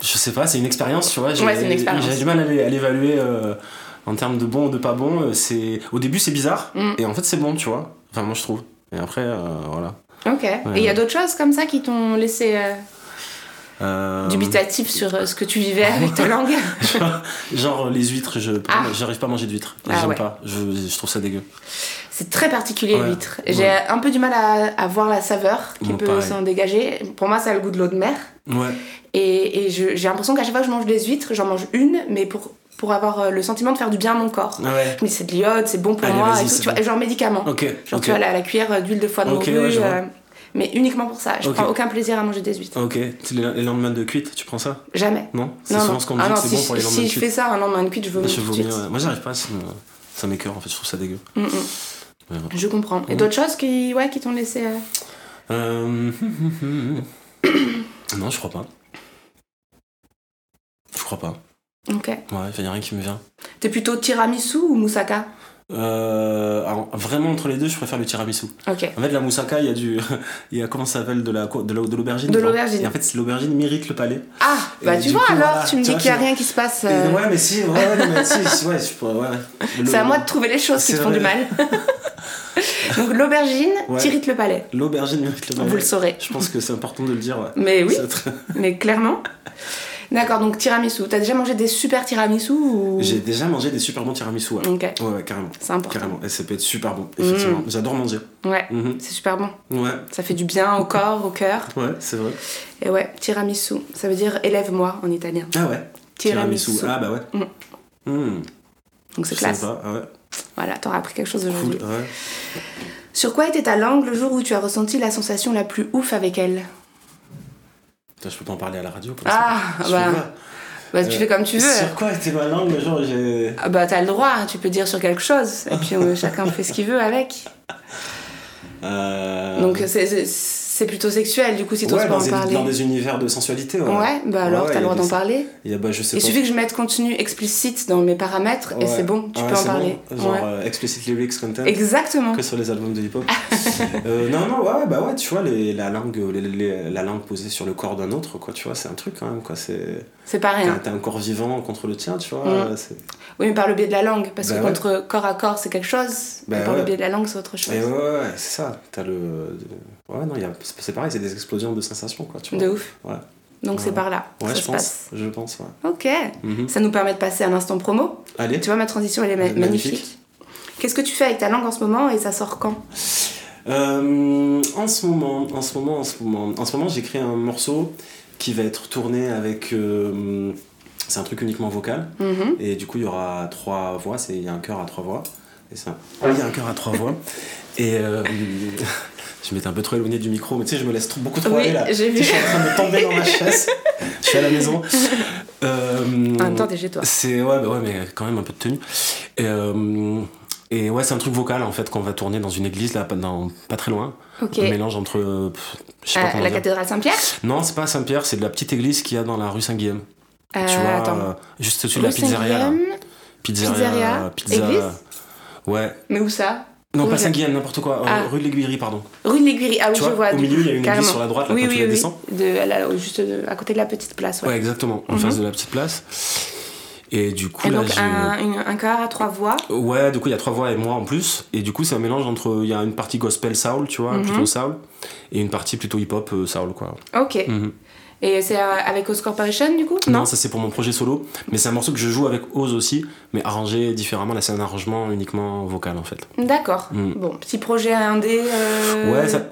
Je sais pas, c'est une expérience, tu vois. J'ai Ouais, c'est une expérience. j'ai du mal à l'évaluer euh, en termes de bon ou de pas bon. Euh, C'est Au début, c'est bizarre. Mm. Et en fait, c'est bon, tu vois. Enfin, moi, je trouve. Et après, euh, voilà. Ok. Et il y a d'autres choses comme ça qui t'ont laissé euh, Euh, dubitatif sur euh, ce que tu vivais avec ta langue genre, les huîtres, je Ah. j'arrive pas à manger d'huîtres. Ah J'aime ouais. pas. Je, je trouve ça dégueu. C'est très particulier Ouais. l'huître. J'ai Ouais. un peu du mal à, à voir la saveur qui peut s'en dégager. Pour moi, ça a le goût de l'eau de mer. Ouais. Et, j'ai l'impression qu'à chaque fois que je mange des huîtres, j'en mange une, mais pour, pour avoir euh, le sentiment de faire du bien à mon corps. Ouais. Mais c'est de l'iode, c'est bon pour Allez, moi, et tout, vois, genre médicament. Ok. Genre, tu vois, la, la cuillère d'huile de foie de morue, ouais, euh, mais uniquement pour ça. Je prends aucun plaisir à manger des huîtres. Ok. Les, lendemains de cuite, tu prends ça? Jamais. Non? C'est souvent non. ce qu'on me Ah dit non, que c'est si, bon pour les si- lendemains si de je cuite. fais ça un lendemain de cuite, je vomis Je tout de vomis, ouais. Moi, j'arrive pas. Ça me- ça m'écœure, en fait. Je trouve ça dégueu. Mm, mm. Ouais. Je comprends. Et Mm. d'autres choses qui, ouais, qui t'ont laissé. euh, Euh... non, je crois pas. Je crois pas. Ok. Ouais, il y a rien qui me vient. T'es plutôt tiramisu ou moussaka? Euh, alors, vraiment entre les deux, je préfère le tiramisu. En fait, la moussaka, il y a du, il y a comment ça s'appelle de la de la- de l'aubergine. De l'aubergine. Et en fait, l'aubergine mérite le palais. Ah, bah tu vois coup, alors, voilà, tu me dis qu'il n'y a rien qui se passe. Euh, ouais, mais si, ouais, non, mais si, ouais, je pourrais, ouais. C'est à moi de trouver les choses qui te font du mal. Donc l'aubergine Ouais. t'irrite le palais. L'aubergine mérite le palais. Vous le saurez. Je pense que c'est important de le dire. Ouais. Mais oui, très- mais clairement. D'accord, donc tiramisu. T'as déjà mangé des super tiramisu ou... J'ai déjà mangé des super bons tiramisu, ouais. Ok, Ouais, ouais, carrément. c'est important. Carrément. Et ça peut être super bon, effectivement. J'adore manger. Ouais, Mhm. c'est super bon. Ouais, Ça fait du bien au corps, au cœur. ouais, c'est vrai. Et ouais, tiramisu, ça veut dire élève-moi en italien. Ah ouais. Tiramisu. Ah bah ouais. Mm. Hmm. Donc c'est classe. pas, ah ouais. Voilà, t'auras appris quelque chose Cool, aujourd'hui. ouais. Sur quoi était ta langue le jour où tu as ressenti la sensation la plus ouf avec elle? Putain, je peux pas en parler à la radio comme Ah, ça. Je bah, bah tu Euh, fais comme tu veux. Sur quoi était ma langue où j'ai. Ah bah t'as le droit, tu peux dire sur quelque chose. Et puis chacun fait ce qu'il veut avec. Euh... Donc c'est- c'est plutôt sexuel du coup si t'oses ouais, pas en des, parler. dans des univers de sensualité. Ouais, Ouais, bah alors Ouais, t'as le droit d'en parler. Il bah, je sais Il pas. suffit que je mette contenu explicite dans mes paramètres et c'est bon, tu peux en parler. bon. Genre euh, explicit lyrics content. Exactement. Que sur les albums de hip-hop. Euh, non, non, ouais, bah ouais, tu vois, les, la, langue, les- les- la langue posée sur le corps d'un autre, quoi, tu vois, c'est un truc quand même, quoi. C'est, C'est pas rien. t'as, un corps vivant contre le tien, tu vois. Mm. c'est- Oui, mais par le biais de la langue. Parce Bah que contre corps à corps, c'est quelque chose. Bah mais par ouais. le biais de la langue, c'est autre chose. Et ouais, ouais, c'est ça. T'as le. Ouais, non, il y a... c'est pareil, c'est des explosions de sensations, quoi, tu vois. De ouf. Ouais. Donc c'est par là. Ouais, ça je se pense. passe. Je pense, ouais. Ok. Mhm. Ça nous permet de passer à l'instant promo. Allez. Tu vois, ma transition, elle est ma- Magnifique. magnifique. Qu'est-ce que tu fais avec ta langue en ce moment et ça sort quand? Euh, en ce moment, en ce moment, en ce moment, en ce moment, j'ai créé un morceau qui va être tourné avec. euh, c'est un truc uniquement vocal. Mhm. Et du coup, il y aura trois voix. C'est il y a un chœur à trois voix. Et ça. Il y a un chœur à trois voix. Et euh, je m'étais un peu trop éloigné du micro, mais tu sais, je me laisse trop- beaucoup trop Oui, aller là. j'ai vu. Je suis en train de tomber dans ma chaise. je suis à la maison. Euh, En même temps, t'es chez toi. c'est ouais, bah ouais, mais quand même un peu de tenue. Et, euh, et ouais, c'est un truc vocal en fait qu'on va tourner dans une église là, pas, dans, pas très loin. Ok. Un mélange entre. euh, je sais pas Euh, la dire. cathédrale Saint-Pierre? Non, c'est pas Saint-Pierre, c'est de la petite église qu'il y a dans la rue Saint-Guillaume. Euh, tu vois, attends. juste au-dessus de la pizzeria. là. Pizzeria. Pizzeria, pizza- église? Ouais. Mais où ça? Non, Rue pas Saint-Guillaume, n'importe quoi. euh, Ah. rue de l'Aiguillerie, pardon. Rue de l'Aiguillerie. Ah oui, Tu je vois, vois. au milieu, il y a une église carrément. sur la droite, là, oui, quand oui, tu la descends. De, juste de- à côté de la petite place. Ouais, Ouais. exactement, en Mhm. face de la petite place. Et du coup, Et là, donc un, une- un chœur à trois voix. Ouais, du coup, il y a trois voix et moi en plus. Et du coup, c'est un mélange entre. Il y a une partie gospel soul, tu vois, Mhm. plutôt soul. Et une partie plutôt hip-hop euh, soul, quoi. Ok. Mhm. Et c'est euh, avec Oz Corporation du coup? Non, ça c'est pour mon projet solo. Mais c'est un morceau que je joue avec Oz aussi, mais arrangé différemment. Là, c'est un arrangement uniquement vocal en fait. D'accord. Mm. Bon, petit projet indé. euh, Ouais, ça-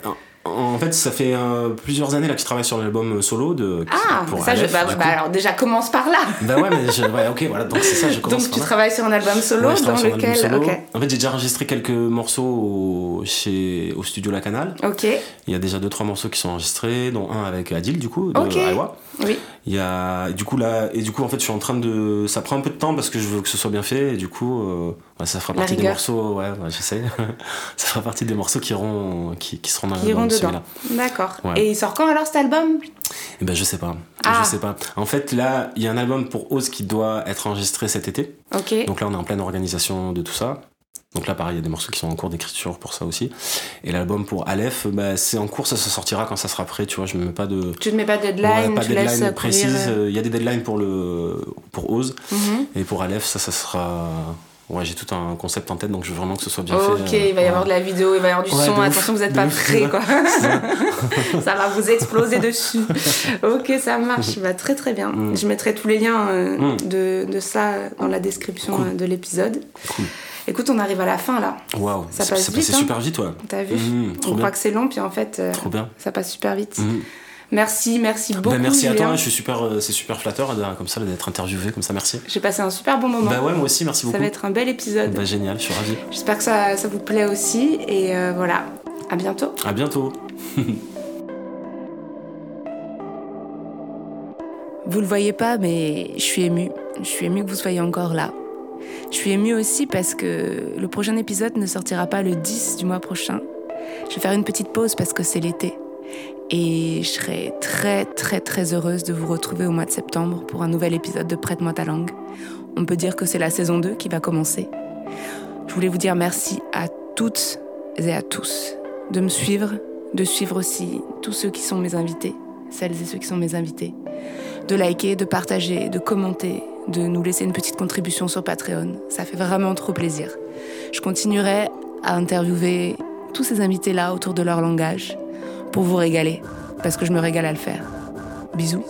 en fait, ça fait euh, plusieurs années là que je travaille sur l'album solo de. Ah, pour ça, je, bah, bah, alors déjà commence par là. Bah ouais, mais je, ouais, ok, voilà, donc c'est ça, je commence Donc tu là. travailles sur un album solo Ouais, dans lequel. solo. Ok. En fait, j'ai déjà enregistré quelques morceaux au, chez, au studio La Canal. Ok. Il y a déjà deux trois morceaux qui sont enregistrés, dont un avec Adil du coup de Ok. Iowa. Oui. Il y a du coup là et du coup en fait je suis en train de ça prend un peu de temps parce que je veux que ce soit bien fait et du coup euh, ça fera partie des morceaux ouais, ouais j'essaie ça fera partie des morceaux qui iront qui, qui seront dans Qui iront l'album, dedans. D'accord. Ouais. Et il sort quand alors cet album? Et ben je sais pas Ah. je sais pas en fait là il y a un album pour Oz qui doit être enregistré cet été Ok. donc là on est en pleine organisation de tout ça donc là pareil il y a des morceaux qui sont en cours d'écriture pour ça aussi et l'album pour Aleph bah, c'est en cours ça se sortira quand ça sera prêt tu vois je me mets pas de Tu ne mets pas de deadline, Ouais, pas tu laisses deadline précise. euh, Il y a des deadlines pour le pour Oz mhm. et pour Aleph, ça, ça sera. Ouais, j'ai tout un concept en tête, donc je veux vraiment que ce soit bien Ok, fait. il va y avoir de la vidéo, il va y avoir du Ouais, son. ouf, Attention, vous n'êtes pas prêts, quoi. ça va vous exploser dessus. Ok, ça marche. Bah, très très bien. Mm. Je mettrai tous les liens euh, Mm. de, de ça dans la description Cool. euh, de l'épisode. Cool. Écoute, on arrive à la fin là. Waouh, Ça passe c'est vite, hein. super vite, ouais. T'as vu Mhm, On trop bien. croit que c'est long, puis en fait, euh, Trop bien. ça passe super vite. Mhm. Merci, merci beaucoup. Bah, merci à toi, je suis super, euh, c'est super flatteur comme ça d'être interviewé comme ça, merci. J'ai passé un super bon moment. Bah ouais, moi aussi, merci ça beaucoup. va être un bel épisode. Bah génial, je suis ravi. J'espère que ça, ça vous plaît aussi. Et euh, voilà, à bientôt. À bientôt. Vous le voyez pas, mais je suis émue. Je suis émue que vous soyez encore là. Je suis émue aussi parce que le prochain épisode ne sortira pas le 10 du mois prochain. Je vais faire une petite pause parce que c'est l'été. Et je serai très très très heureuse de vous retrouver au mois de septembre pour un nouvel épisode de Prête-moi ta langue. On peut dire que c'est la saison 2 qui va commencer. Je voulais vous dire merci à toutes et à tous de me suivre, de suivre aussi tous ceux qui sont mes invités, celles et ceux qui sont mes invités de liker, de partager, de commenter, de nous laisser une petite contribution sur Patreon. Ça fait vraiment trop plaisir. Je continuerai à interviewer tous ces invités-là autour de leur langage pour vous régaler, parce que je me régale à le faire. Bisous.